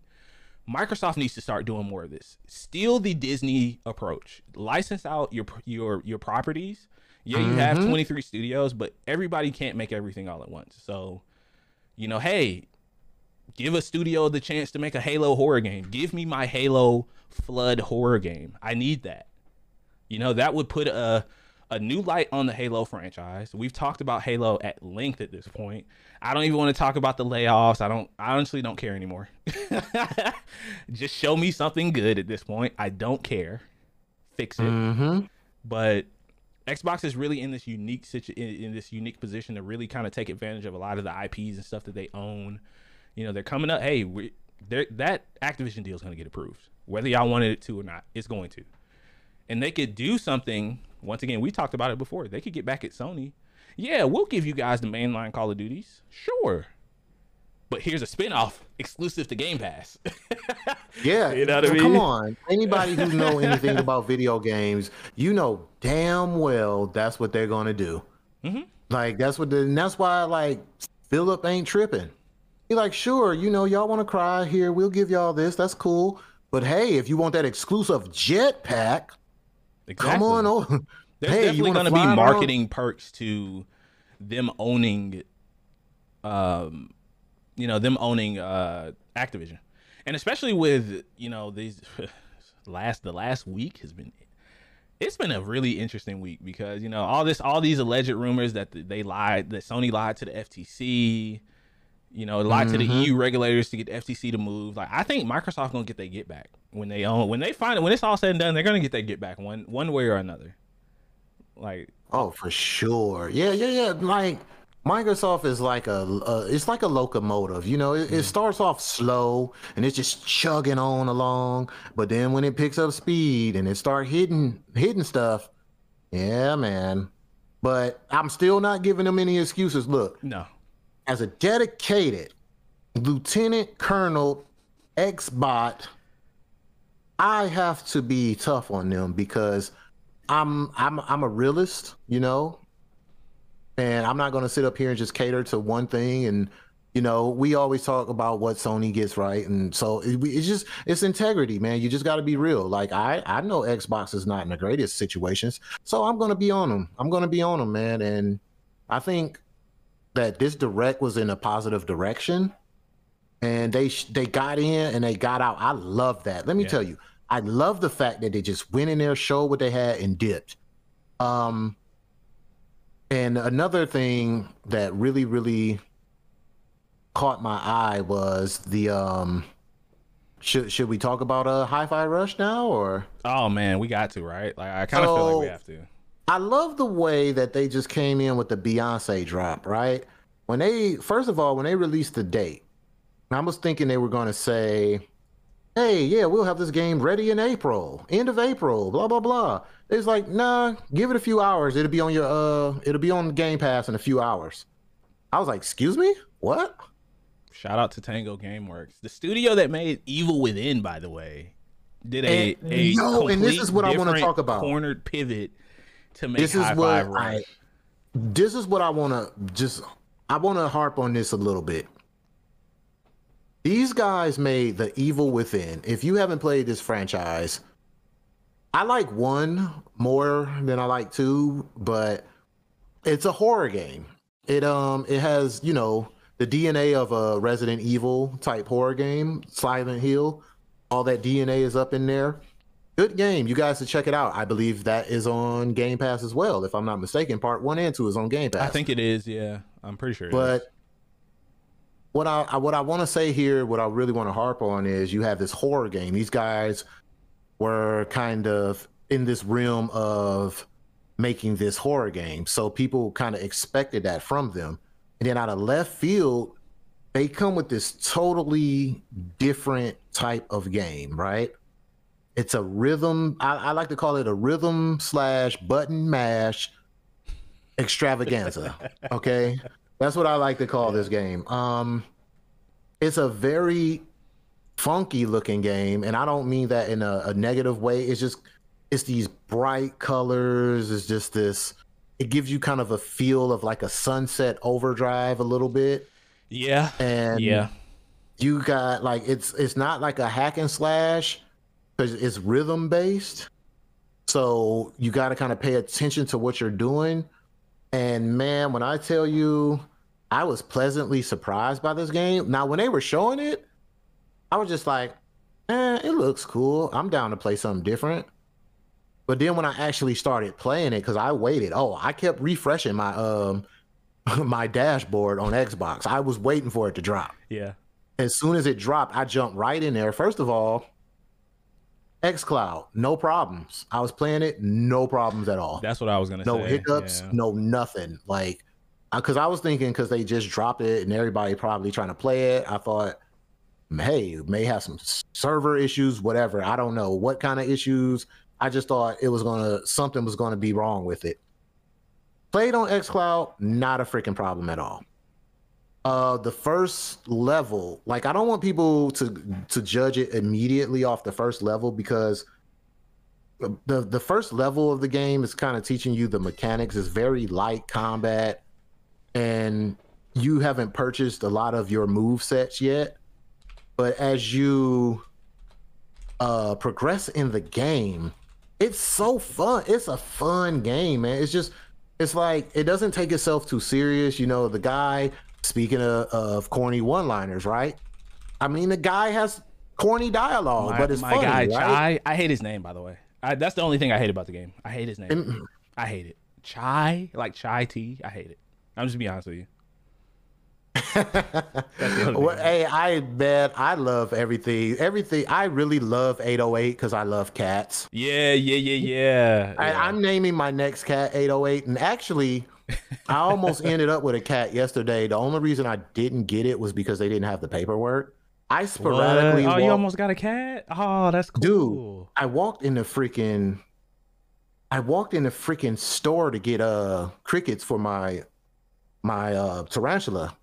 Microsoft needs to start doing more of this. Steal the Disney approach. License out your your your properties. Yeah, you have Mhm. 23 studios, but everybody can't make everything all at once. So, you know, hey, give a studio the chance to make a Halo horror game. Give me my Halo Flood horror game. I need that. You know, that would put a a new light on the Halo franchise. We've talked about Halo at length at this point. I don't even want to talk about the layoffs. I don't I honestly don't care anymore. Just show me something good at this point. I don't care. Fix it. Mm-hmm. But Xbox is really in this unique situ- in, in this unique position to really kind of take advantage of a lot of the IPs and stuff that they own. You know, they're coming up. Hey, we, that Activision deal is going to get approved, whether y'all wanted it to or not. It's going to, and they could do something. Once again, we talked about it before. They could get back at Sony. Yeah, we'll give you guys the mainline Call of Duties, sure. But here's a spinoff exclusive to Game Pass. Yeah, You know what I mean? Come on, anybody who know anything about video games, you know damn well that's what they're gonna do. Mhm. Like that's what, the, and that's why like Philip ain't tripping. He like, sure, you know, y'all want to cry here, we'll give y'all this. That's cool. But hey, if you want that exclusive jetpack, come on over. There's hey, definitely going to be around? marketing perks to them owning, um, you know, them owning uh, Activision, and especially with you know these last the last week has been. It's been a really interesting week because you know all this, all these alleged rumors that they lied, that Sony lied to the FTC, you know, lied to the Mhm. EU regulators to get the FTC to move. Like I think Microsoft gonna get their get back when they own, when they find it, when it's all said and done, they're gonna get their get back one one way or another. Like Oh, for sure. Yeah, yeah, yeah. Like Microsoft is like a, uh, it's like a locomotive. You know, it, Mm-hmm. it starts off slow and it's just chugging on along, but then when it picks up speed and it start hitting hitting stuff, yeah, man. But I'm still not giving them any excuses. Look, no, as a dedicated lieutenant colonel ex-bot, I have to be tough on them because I'm I'm I'm a realist, you know, and I'm not going to sit up here and just cater to one thing. And you know, we always talk about what Sony gets right, and so it, it's just it's integrity, man. You just got to be real. Like I I know Xbox is not in the greatest situations, so I'm going to be on them. I'm going to be on them, man. And I think that this direct was in a positive direction and they they got in and they got out. I love that. Let me Yeah. tell you, I love the fact that they just went in there, showed what they had, and dipped. Um, and another thing that really really caught my eye was the um should should we talk about a uh, Hi-Fi Rush now or? Oh man, we got to right. Like I kind of so, feel like we have to. I love the way that they just came in with the Beyonce drop, right? When they first of all, when they released the date, I was thinking they were going to say, "Hey, yeah, we'll have this game ready in April, end of April, blah blah blah." It's like, nah, give it a few hours. It'll be on your uh, it'll be on Game Pass in a few hours. I was like, "Excuse me, what?" Shout out to Tango GameWorks, the studio that made Evil Within, by the way, did a and, a no, and this is what I want to talk about. Cornered pivot to make this is what I, this is what I want to just I want to harp on this a little bit. These guys made The Evil Within. If you haven't played this franchise, I like one more than I like two, but it's a horror game. It um it has, you know, the DNA of a Resident Evil type horror game, Silent Hill. All that DNA is up in there. Good game. You guys should check it out. I believe that is on Game Pass as well, if I'm not mistaken. Part one and two is on Game Pass. I think it is. Yeah, I'm pretty sure. but what I what I want to say here, what I really want to harp on is you have this horror game. These guys were kind of in this realm of making this horror game, so people kind of expected that from them. And then out of left field, they come with this totally different type of game, right? It's a rhythm. I, I like to call it a rhythm slash button mash extravaganza. okay, that's what I like to call this game. Um, it's a very funky looking game, and I don't mean that in a, a negative way. It's just it's these bright colors. It's just this. It gives you kind of a feel of like a sunset overdrive a little bit. Yeah. And yeah. You got like it's it's not like a hack and slash because it's rhythm based. So you got to kind of pay attention to what you're doing. And man, when I tell you, I was pleasantly surprised by this game. Now, when they were showing it, I was just like, eh, it looks cool. I'm down to play something different. But then when I actually started playing it, because I waited, oh, I kept refreshing my um my dashboard on Xbox. I was waiting for it to drop. Yeah. As soon as it dropped, I jumped right in there. First of all, xCloud, no problems. I was playing it, no problems at all. That's what I was gonna no say. No hiccups, yeah. no nothing. Like, because I was thinking because they just dropped it and everybody probably trying to play it. I thought, hey, may have some server issues, whatever. I don't know what kind of issues. I just thought it was gonna something was gonna be wrong with it. Played on xCloud, not a freaking problem at all uh the first level like i don't want people to to judge it immediately off the first level because the the first level of the game is kind of teaching you the mechanics. It's very light combat and you haven't purchased a lot of your move sets yet. But as you uh progress in the game it's so fun. It's a fun game man. It's just it's like it doesn't take itself too serious. You know the guy Speaking of, of corny one-liners, right? I mean, the guy has corny dialogue, my, but it's my funny, guy, right? Chai, I hate his name, by the way. I, that's the only thing I hate about the game. I hate his name. And, I hate it. Chai, like chai tea. I hate it. I'm just be honest with you. well, hey, I bet I love everything. Everything. I really love 808 because I love cats. Yeah, yeah, yeah, yeah. I, I'm naming my next cat 808, and actually, I almost ended up with a cat yesterday. The only reason I didn't get it was because they didn't have the paperwork. I sporadically. What? Oh, walked... you almost got a cat? Oh, that's cool. Dude, I walked in the freaking. I walked in the freaking store to get uh crickets for my my uh tarantula,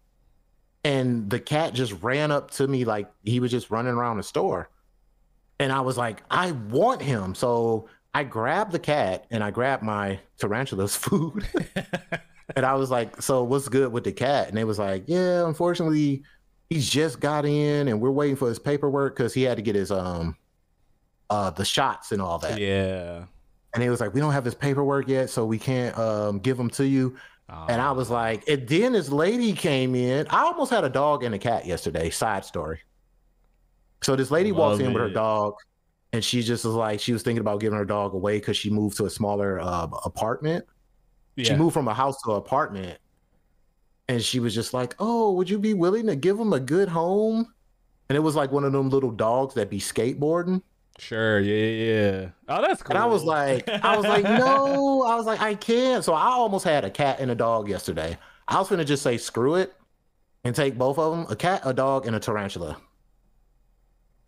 and the cat just ran up to me like he was just running around the store, and I was like, I want him. So I grabbed the cat and I grabbed my tarantula's food. and I was like, So what's good with the cat? And they was like, Yeah, unfortunately, he's just got in and we're waiting for his paperwork because he had to get his um uh the shots and all that. Yeah. And he was like, We don't have his paperwork yet, so we can't um give him to you. Oh. And I was like, and then this lady came in. I almost had a dog and a cat yesterday. Side story. So this lady Love walks in it. with her dog and she just was like she was thinking about giving her dog away because she moved to a smaller uh, apartment. Yeah. She moved from a house to an apartment, and she was just like, "Oh, would you be willing to give him a good home?" and it was like one of them little dogs that be skateboarding. Sure, yeah, yeah. Oh, that's cool. And I was like, I was like, no, I was like, I can't. So I almost had a cat and a dog yesterday. I was gonna just say screw it and take both of them, a cat, a dog, and a tarantula.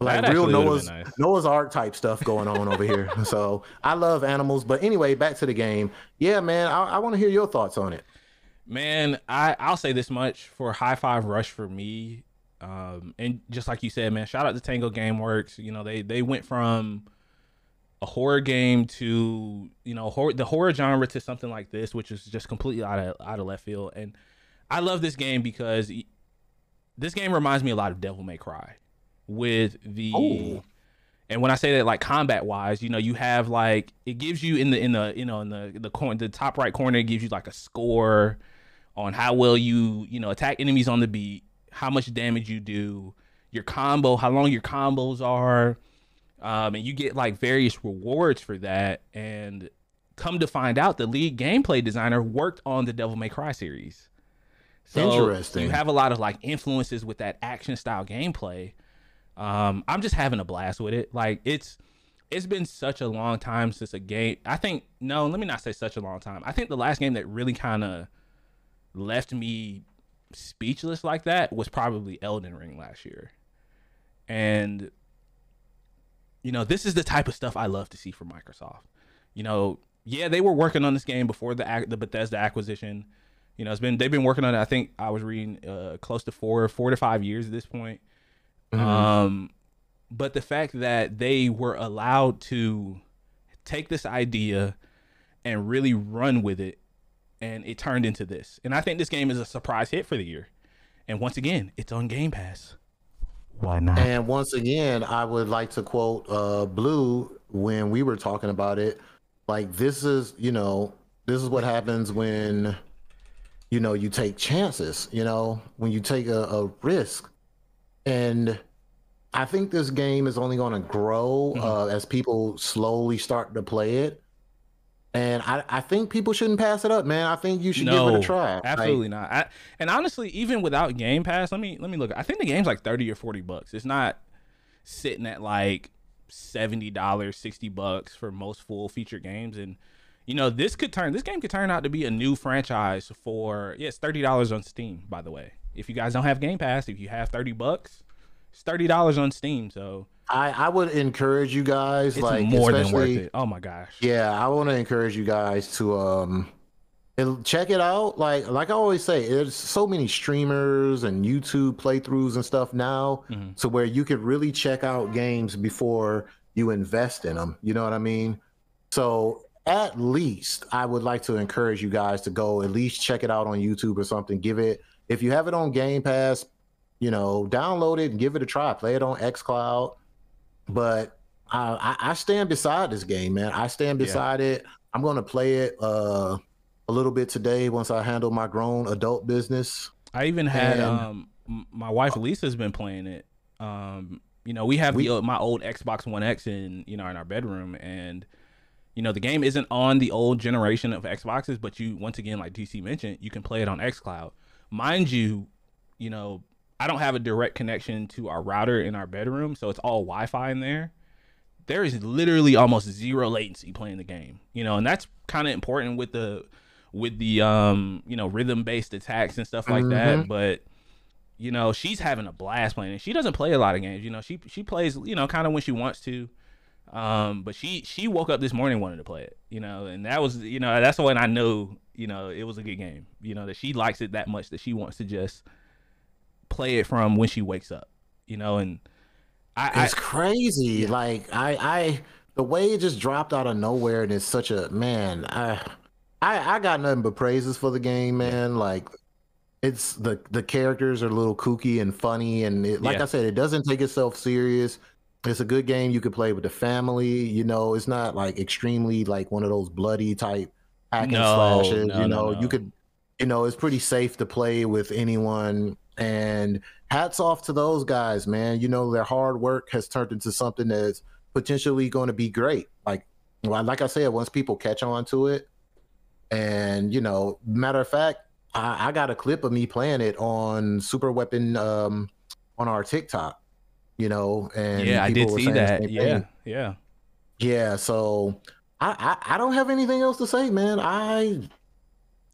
Like That real Noah's nice. Noah's Ark type stuff going on over here. So I love animals. But anyway, back to the game. Yeah, man, I, I want to hear your thoughts on it. Man, I I'll say this much for Hi-Fi Rush for me, um, and just like you said, man, shout out to Tango GameWorks. You know, they they went from a horror game to you know horror, the horror genre to something like this, which is just completely out of out of left field. And I love this game because this game reminds me a lot of Devil May Cry with the Oh. and when I say that like combat wise, you know, you have like it gives you in the in the you know in the the corner the top right corner it gives you like a score on how well you you know attack enemies on the beat, how much damage you do, your combo, how long your combos are, um, and you get like various rewards for that. And come to find out, the lead gameplay designer worked on the Devil May Cry series. So Interesting. You have a lot of like influences with that action style gameplay. Um, I'm just having a blast with it. Like it's it's been such a long time since a game. I think no, let me not say such a long time. I think the last game that really kind of left me speechless like that was probably Elden Ring last year. And you know, this is the type of stuff I love to see from Microsoft. You know, yeah, they were working on this game before the the Bethesda acquisition. You know, it's been they've been working on it. I think I was reading uh, close to four four to five years at this point. Um, but the fact that they were allowed to take this idea and really run with it, and it turned into this. And I think this game is a surprise hit for the year. And once again, it's on Game Pass. Why not? And once again, I would like to quote uh, Blue when we were talking about it. Like this is, you know, this is what happens when, you know, you take chances. You know, when you take a, a risk, and I think this game is only going to grow uh, as people slowly start to play it. And I, I think people shouldn't pass it up, man. I think you should give it a try. Like, Absolutely not. I, and honestly, even without Game Pass, let me let me look. I think the game's like thirty or forty bucks. It's not sitting at like seventy dollars, sixty bucks for most full feature games. And you know, this could turn this game could turn out to be a new franchise for yeah, it's thirty dollars on Steam, by the way. If you guys don't have Game Pass, if you have thirty bucks, it's thirty dollars on Steam. So I, I would encourage you guys, it's like more than worth it. Oh my gosh. Yeah, I want to encourage you guys to um check it out. Like like I always say, there's so many streamers and YouTube playthroughs and stuff now, Mhm. so where you could really check out games before you invest in them. You know what I mean? So at least I would like to encourage you guys to go at least check it out on YouTube or something. Give it if you have it on Game Pass, you know, download it and give it a try. Play it on XCloud. But uh, I, I stand beside this game, man. I stand Yeah. beside it. I'm gonna play it uh, a little bit today once I handle my grown adult business. I even had And- um my wife Lisa's been playing it. Um, you know, we have We- the old- my old Xbox One X in you know in our bedroom, and you know the game isn't on the old generation of Xboxes, but you once again, like DC mentioned, you can play it on XCloud. Mind you, you know I don't have a direct connection to our router in our bedroom, so it's all Wi-Fi in there. There is literally almost zero latency playing the game, you know, and that's kind of important with the with the um you know rhythm based attacks and stuff like that. But you know she's having a blast playing it. She doesn't play a lot of games, you know. She she plays you know kind of when she wants to. Um, but she she woke up this morning wanting to play it, you know, and that was you know that's when I know you know it was a good game, you know that she likes it that much that she wants to just play it from when she wakes up, you know, and I, I It's crazy. Like I, I, the way it just dropped out of nowhere, and it's such a man. I, I, I got nothing but praises for the game, man. Like it's the the characters are a little kooky and funny, and it, like Yeah. I said, it doesn't take itself serious. It's a good game you could play with the family. You know, it's not like extremely like one of those bloody type hack and No, slashes. no, you know, no. you could, you know, it's pretty safe to play with anyone. And hats off to those guys, man. You know, their hard work has turned into something that's potentially going to be great. Like, like I said, once people catch on to it, and you know, matter of fact, I, I got a clip of me playing it on Super Weapon um, on our TikTok. You know, and yeah, I did see that. Yeah, yeah. yeah. So I, I I don't have anything else to say, man. I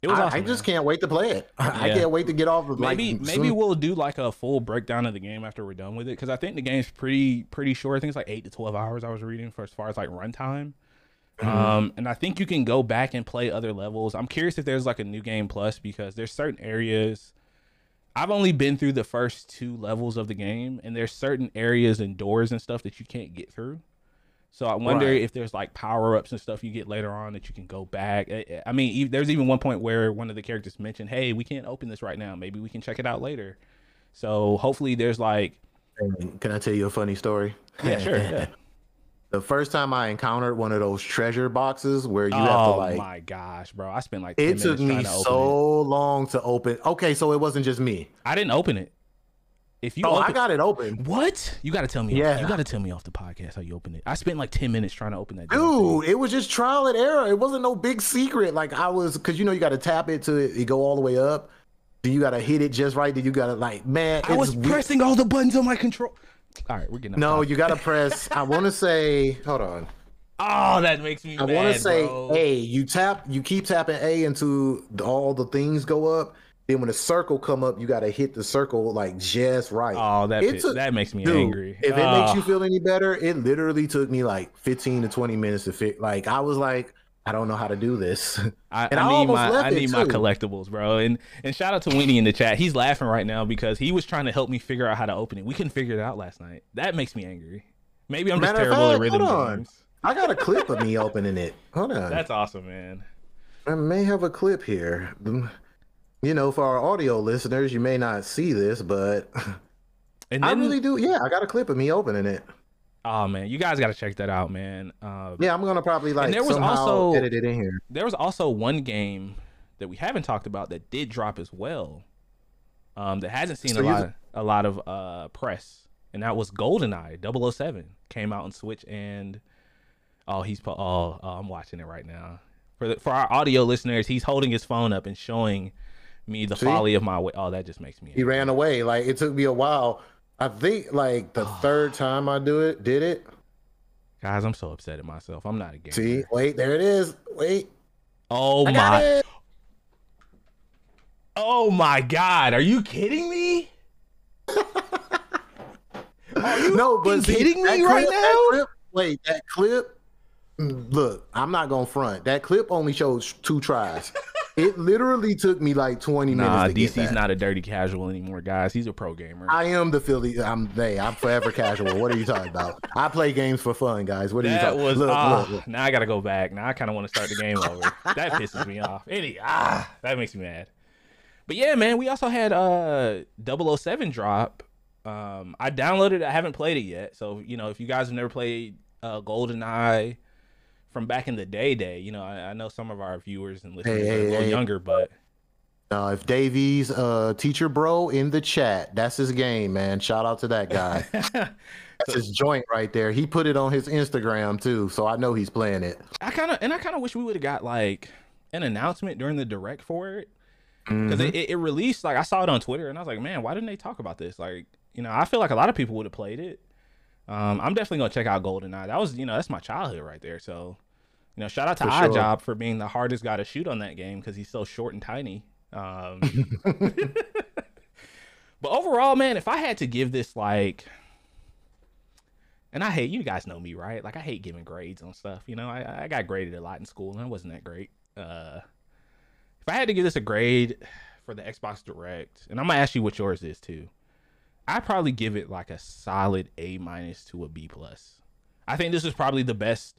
It was I, awesome. I just can't wait to play it. I Yeah. can't wait to get off of like maybe soon- maybe we'll do like a full breakdown of the game after we're done with it because I think the game's pretty pretty short. I think it's like eight to twelve hours. I was reading for as far as like runtime. Mhm. Um, and I think you can go back and play other levels. I'm curious if there's like a new game plus because there's certain areas. I've only been through the first two levels of the game, and there's certain areas and doors and stuff that you can't get through. So I wonder Right. if there's like power ups and stuff you get later on that you can go back. I- mean, there's even one point where one of the characters mentioned, "Hey, we can't open this right now. Maybe we can check it out later." So hopefully, there's like, Can I tell you a funny story? yeah, sure, yeah. The first time I encountered one of those treasure boxes where you have to oh like. oh my gosh, bro! I spent like 10 it took me to open it. so long to open. Okay, so it wasn't just me. I didn't open it. If you oh, I got it open. what? You got to tell me. Yeah. you got to tell me off the podcast how you open it. I spent like ten minutes trying to open that. Dude, thing. it was just trial and error. It wasn't no big secret. Like I was, cause you know you got to tap it to it, go all the way up. Then you got to hit it just right. Then you got to like, man, I was pressing all the buttons on my control. All right, we're getting. No, you got to press. I want to say, hold on. Oh, that makes me. I want to say bro. A. You tap, you keep tapping A until all the things go up. Then when the circle come up, you got to hit the circle like just right. Oh, that It took- that makes me Dude, angry. If it Oh, makes you feel any better, it literally took me like 15 to 20 minutes to fit. Like I was like, I don't know how to do this. I, I I need my I need my collectibles, bro. And and shout out to Winnie in the chat. He's laughing right now because he was trying to help me figure out how to open it. We couldn't figure it out last night. That makes me angry. Maybe I'm just Matter terrible at rhythm hold on. games. I got a clip of me opening it. Hold on. That's awesome, man. I may have a clip here. Mm, you know, for our audio listeners, you may not see this, but And I really do. Yeah, I got a clip of me opening it. Oh man, you guys got to check that out, man. Um, Yeah, I'm gonna probably like there was also- edit it in here. there was also one game that we haven't talked about that did drop as well. Um, that hasn't seen So a lot a lot of uh press, and that was GoldenEye 007 came out on Switch and oh he's po- oh, oh I'm watching it right now. For the, for our audio listeners, he's holding his phone up and showing me the See? folly of my way. Oh, that just makes me. He ran away. Like it took me a while. I think like the third time I do it, did it. Guys, I'm so upset at myself. I'm not a gamer. See, wait, there it is. Wait, Oh I my. Oh my God! Are you kidding me? Are you No, but see, kidding me right clip- that now? clip- wait, that clip. mm, Look, I'm not gonna front. That clip only shows two tries. It literally took me like 20 Nah, minutes to get DC's that. not a dirty casual anymore, guys. He's a pro gamer. I am the Philly. I'm they. I'm forever casual. What are you talking about? I play games for fun, guys. What are you talking? was look, ah, look, look. now I gotta go back. Now I kind of want to start the game over. that pisses me off. Any ah, that makes me mad. But yeah, man, we also had uh 007 drop. Um, I downloaded. it. I haven't played it yet. So you know, if you guys have never played uh GoldenEye from back in the day, day, you know, I, I know some of our viewers and listeners Hey, are a little hey. younger, but Uh, if Davies, uh, teacher bro in the chat, that's his game, man. Shout out to that guy. That's his joint right there. He put it on his Instagram too, so I know he's playing it. I kind of and I kind of wish we would have got like an announcement during the direct for it because Mhm. it, it, it released like I saw it on Twitter and I was like, man, why didn't they talk about this? Like, you know, I feel like a lot of people would have played it. Um, I'm definitely gonna check out GoldenEye. That was, you know, that's my childhood right there. So, you know, shout out to For sure. Oddjob for being the hardest guy to shoot on that game because he's so short and tiny. Um, but overall, man, if I had to give this like, and I hate you guys know me, right? Like I hate giving grades on stuff. You know, I, I got graded a lot in school and I wasn't that great. Uh, if I had to give this a grade for the Xbox Direct, and I'm gonna ask you what yours is too, I'd probably give it like a solid A minus to a B plus. I think this is probably the best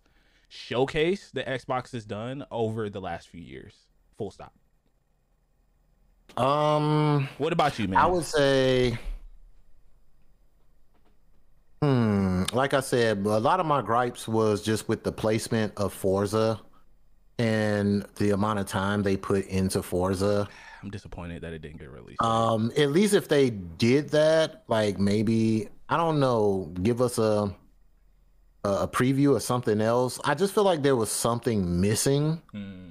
showcase that Xbox has done over the last few years. Full stop. Um, What about you, man? I would say, hmm, like I said, a lot of my gripes was just with the placement of Forza and the amount of time they put into Forza. I'm disappointed that it didn't get released. Um, at least if they did that, like maybe I don't know, give us a a a preview or something else. I just feel like there was something missing. Hmm.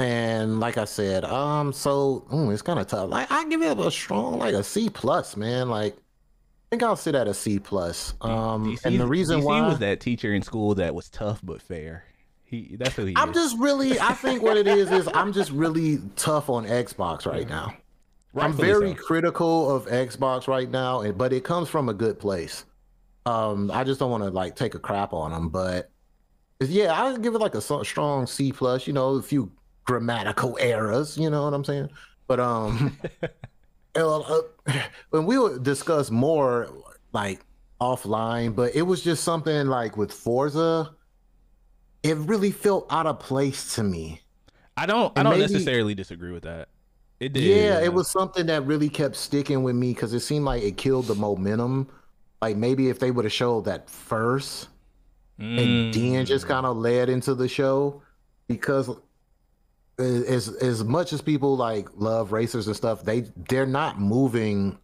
And like I said, um, so mm, it's kind of tough. Like I give it a strong, like a C plus, man. Like I think I'll sit at a C plus. Um, and the reason DC why was that teacher in school that was tough but fair. He that's who he I'm is. just really, I think what it is is I'm just really tough on Xbox right now. I'm very so. critical of Xbox right now, and- but it comes from a good place. Um, I just don't want to like take a crap on them, but yeah, I give it like a strong C plus. You know, a few grammatical errors. You know what I'm saying? But um, uh, uh, when we will discuss more like offline, but it was just something like with Forza, it really felt out of place to me. I don't I don't maybe- necessarily disagree with that. It did. Yeah, it was something that really kept sticking with me because it seemed like it killed the momentum. Like maybe if they would have showed that first and then just Mm. kind of led into the show, because as as much as people like love racers and stuff, they they're not moving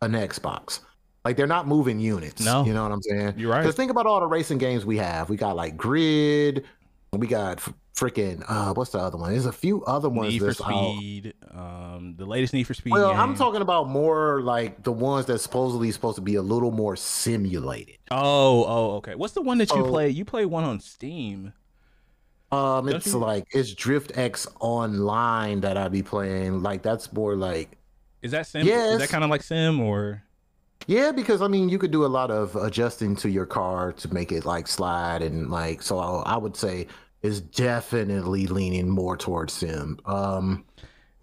an Xbox. Like they're not moving units. No. you know what I'm saying? You're right. Because think about all the racing games we have. We got like Grid. We got freaking uh, what's the other one? There's a few other ones. Need for that's out. Speed, um, the latest Need for Speed. Well, I'm talking about more like the ones that supposedly supposed to be a little more simulated. Oh, oh, okay. What's the one that you play? You play one on Steam. Um, Don't it's you- like it's Drift X Online that I'd be playing. Like that's more like Is that Sim? Yeah, Is that kind of like Sim or? yeah, because I mean you could do a lot of adjusting to your car to make it like slide and like so. I, I would say it's definitely leaning more towards sim. Um,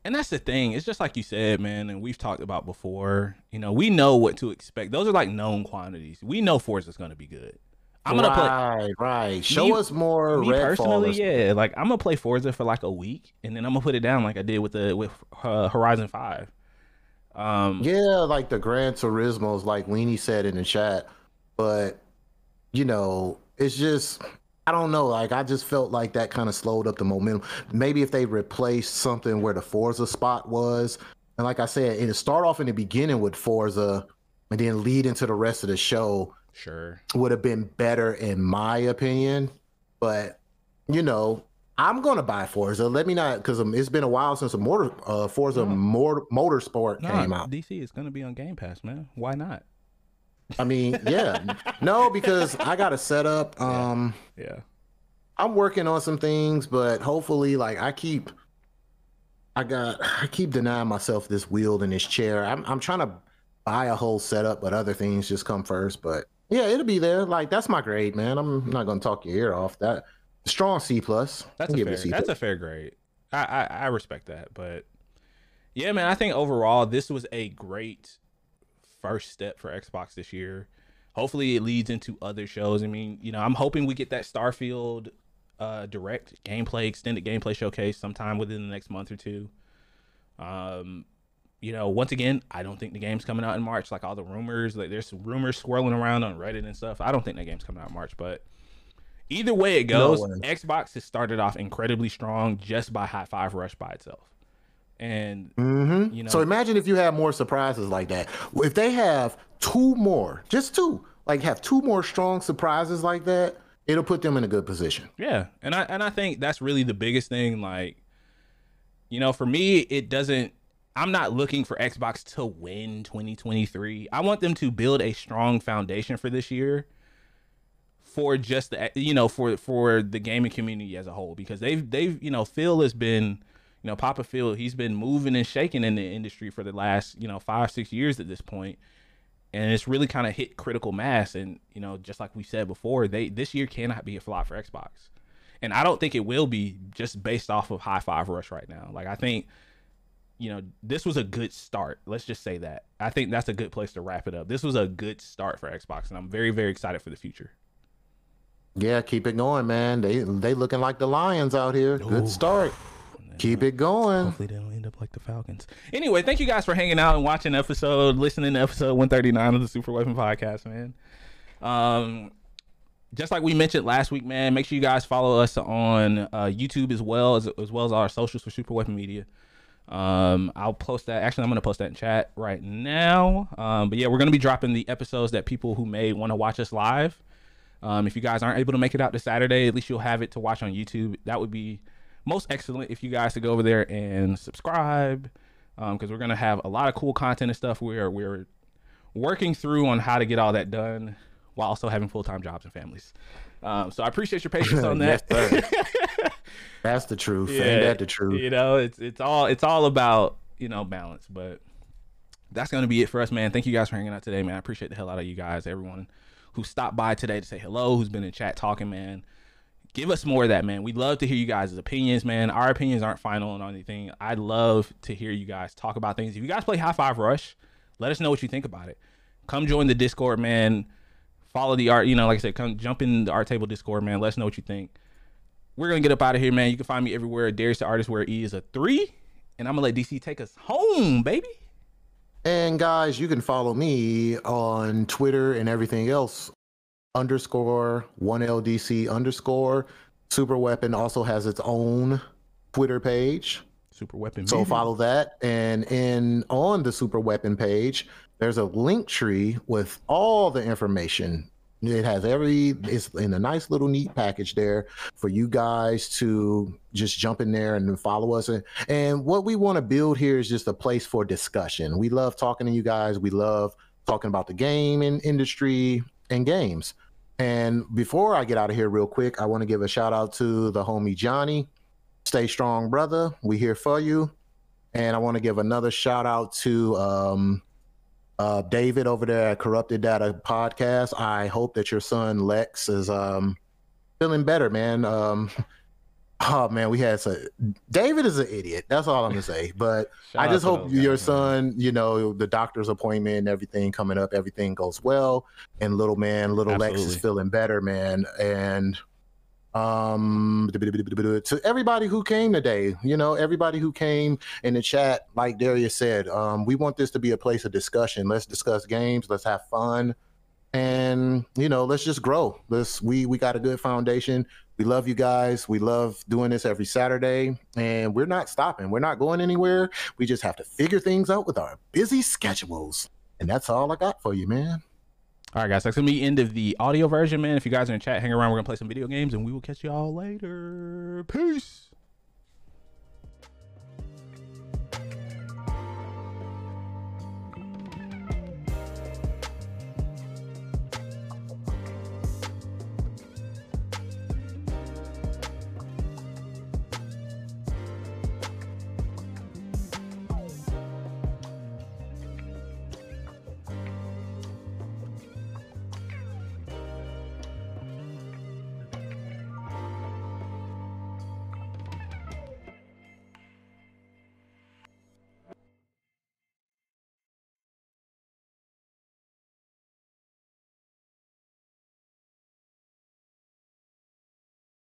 And that's the thing. It's just like you said, man, and we've talked about before. You know, we know what to expect. Those are like known quantities. We know Forza's going to be good. I'm gonna play. right, right. Show Me- us more. Me Redfall personally, yeah, like I'm gonna play Forza for like a week, and then I'm gonna put it down like I did with the with uh, Horizon Five. Um, Yeah, like the Gran Turismo's, like Weenie said in the chat. But you know, it's just I don't know. Like I just felt like that kind of slowed up the momentum. Maybe if they replaced something where the Forza spot was, and like I said, it start off in the beginning with Forza, and then lead into the rest of the show sure. would have been better in my opinion. But you know, I'm gonna buy Forza. Let me not because it's been a while since a motor uh, Forza No. motor, Motorsport Nah, came out. DC is gonna be on Game Pass, man. Why not? I mean, yeah, no, because I got a setup. Yeah. Um, Yeah. I'm working on some things, but hopefully, like I keep, I got, I keep denying myself this wheel and this chair. I'm, I'm trying to buy a whole setup, but other things just come first. But yeah, it'll be there. Like that's my grade, man. I'm not gonna talk your ear off. That strong C plus. That's a fair. C that's a fair grade. I, I I respect that, but yeah, man, I think overall this was a great first step for Xbox this year. Hopefully, it leads into other shows. I mean, you know, I'm hoping we get that Starfield uh, direct gameplay, extended gameplay showcase sometime within the next month or two. Um, you know, once again, I don't think the game's coming out in March. Like all the rumors, like there's rumors swirling around on Reddit and stuff. I don't think that game's coming out in March, but either way it goes, way. Xbox has started off incredibly strong just by Hi-Fi Rush by itself. And hmm You know- so imagine if you have more surprises like that. If they have two more, just two, like have two more strong surprises like that, it'll put them in a good position. Yeah, and I and I think that's really the biggest thing. Like, you know, for me, it doesn't. I'm not looking for Xbox to win 2023. I want them to build a strong foundation for this year, for just the you know for for the gaming community as a whole because they've they've you know Phil has been you know Papa Phil he's been moving and shaking in the industry for the last you know five six years at this point and it's really kind of hit critical mass and you know just like we said before they this year cannot be a flop for xbox and i don't think it will be just based off of Hi-Fi Rush right now like i think you know this was a good start let's just say that i think that's a good place to wrap it up this was a good start for xbox and i'm very very excited for the future Yeah, keep it going, man. They they looking like the Lions out here. Good Ooh. start. Keep it going. Hopefully they don't end up like the Falcons. Anyway, thank you guys for hanging out and watching episode, listening to episode 139 of the Super Weapon Podcast, man. Um, just like we mentioned last week, man, make sure you guys follow us on uh, YouTube as well as as well as our socials for Super Weapon Media. Um, I'll post that. Actually, I'm gonna post that in chat right now. Um, but yeah, we're gonna be dropping the episodes that people who may want to watch us live. Um, if you guys aren't able to make it out to Saturday, at least you'll have it to watch on YouTube. That would be most excellent if you guys to go over there and subscribe because we're gonna have a lot of cool content and stuff. We're we're working through on how to get all that done while also having full time jobs and families. Um, so I appreciate your patience on that. Yes, That's the truth. Yeah, Ain't that the truth? You know, it's it's all it's all about you know balance. But that's gonna be it for us, man. Thank you guys for hanging out today, man. I appreciate the hell out of you guys, everyone who stopped by today to say hello, who's been in chat talking, man. Give us more of that, man. We'd love to hear you guys' opinions, man. Our opinions aren't final on anything. I'd love to hear you guys talk about things. If you guys play Hi-Fi Rush, let us know what you think about it. Come join the Discord, man. Follow the art, you know, like I said, come jump in the art table Discord, man. Let us know what you think. We're gonna get up out of here, man. You can find me everywhere. Darius the artist where E is a three. And I'm gonna let DC take us home, baby. And guys, you can follow me on Twitter and everything else underscore one LDC underscore. Super Weapon also has its own Twitter page. Super Weapon. So follow that. And in on the Super Weapon page, there's a Linktree with all the information it has every it's in a nice little neat package there for you guys to just jump in there and follow us. And, and what we want to build here is just a place for discussion. We love talking to you guys. We love talking about the gaming industry and games. And before I get out of here real quick, I want to give a shout out to the homie Johnny. Stay strong, brother. We here for you. And I want to give another shout out to um, uh, David over there at Corrupted Data Podcast. I hope that your son Lex is um, feeling better, man. Um, oh man, we had so David is an idiot. That's all I'm gonna say. But I just hope your guys, son, man. you know, the doctor's appointment and everything coming up, everything goes well. And little man, little Absolutely. Lex is feeling better, man. And um to everybody who came today you know everybody who came in the chat like darius said um we want this to be a place of discussion let's discuss games let's have fun and you know let's just grow let's we we got a good foundation we love you guys we love doing this every saturday and we're not stopping we're not going anywhere we just have to figure things out with our busy schedules and that's all i got for you man all right, guys. That's gonna be the end of the audio version, man. If you guys are in chat, hang around. We're gonna play some video games, and we will catch y'all later. Peace.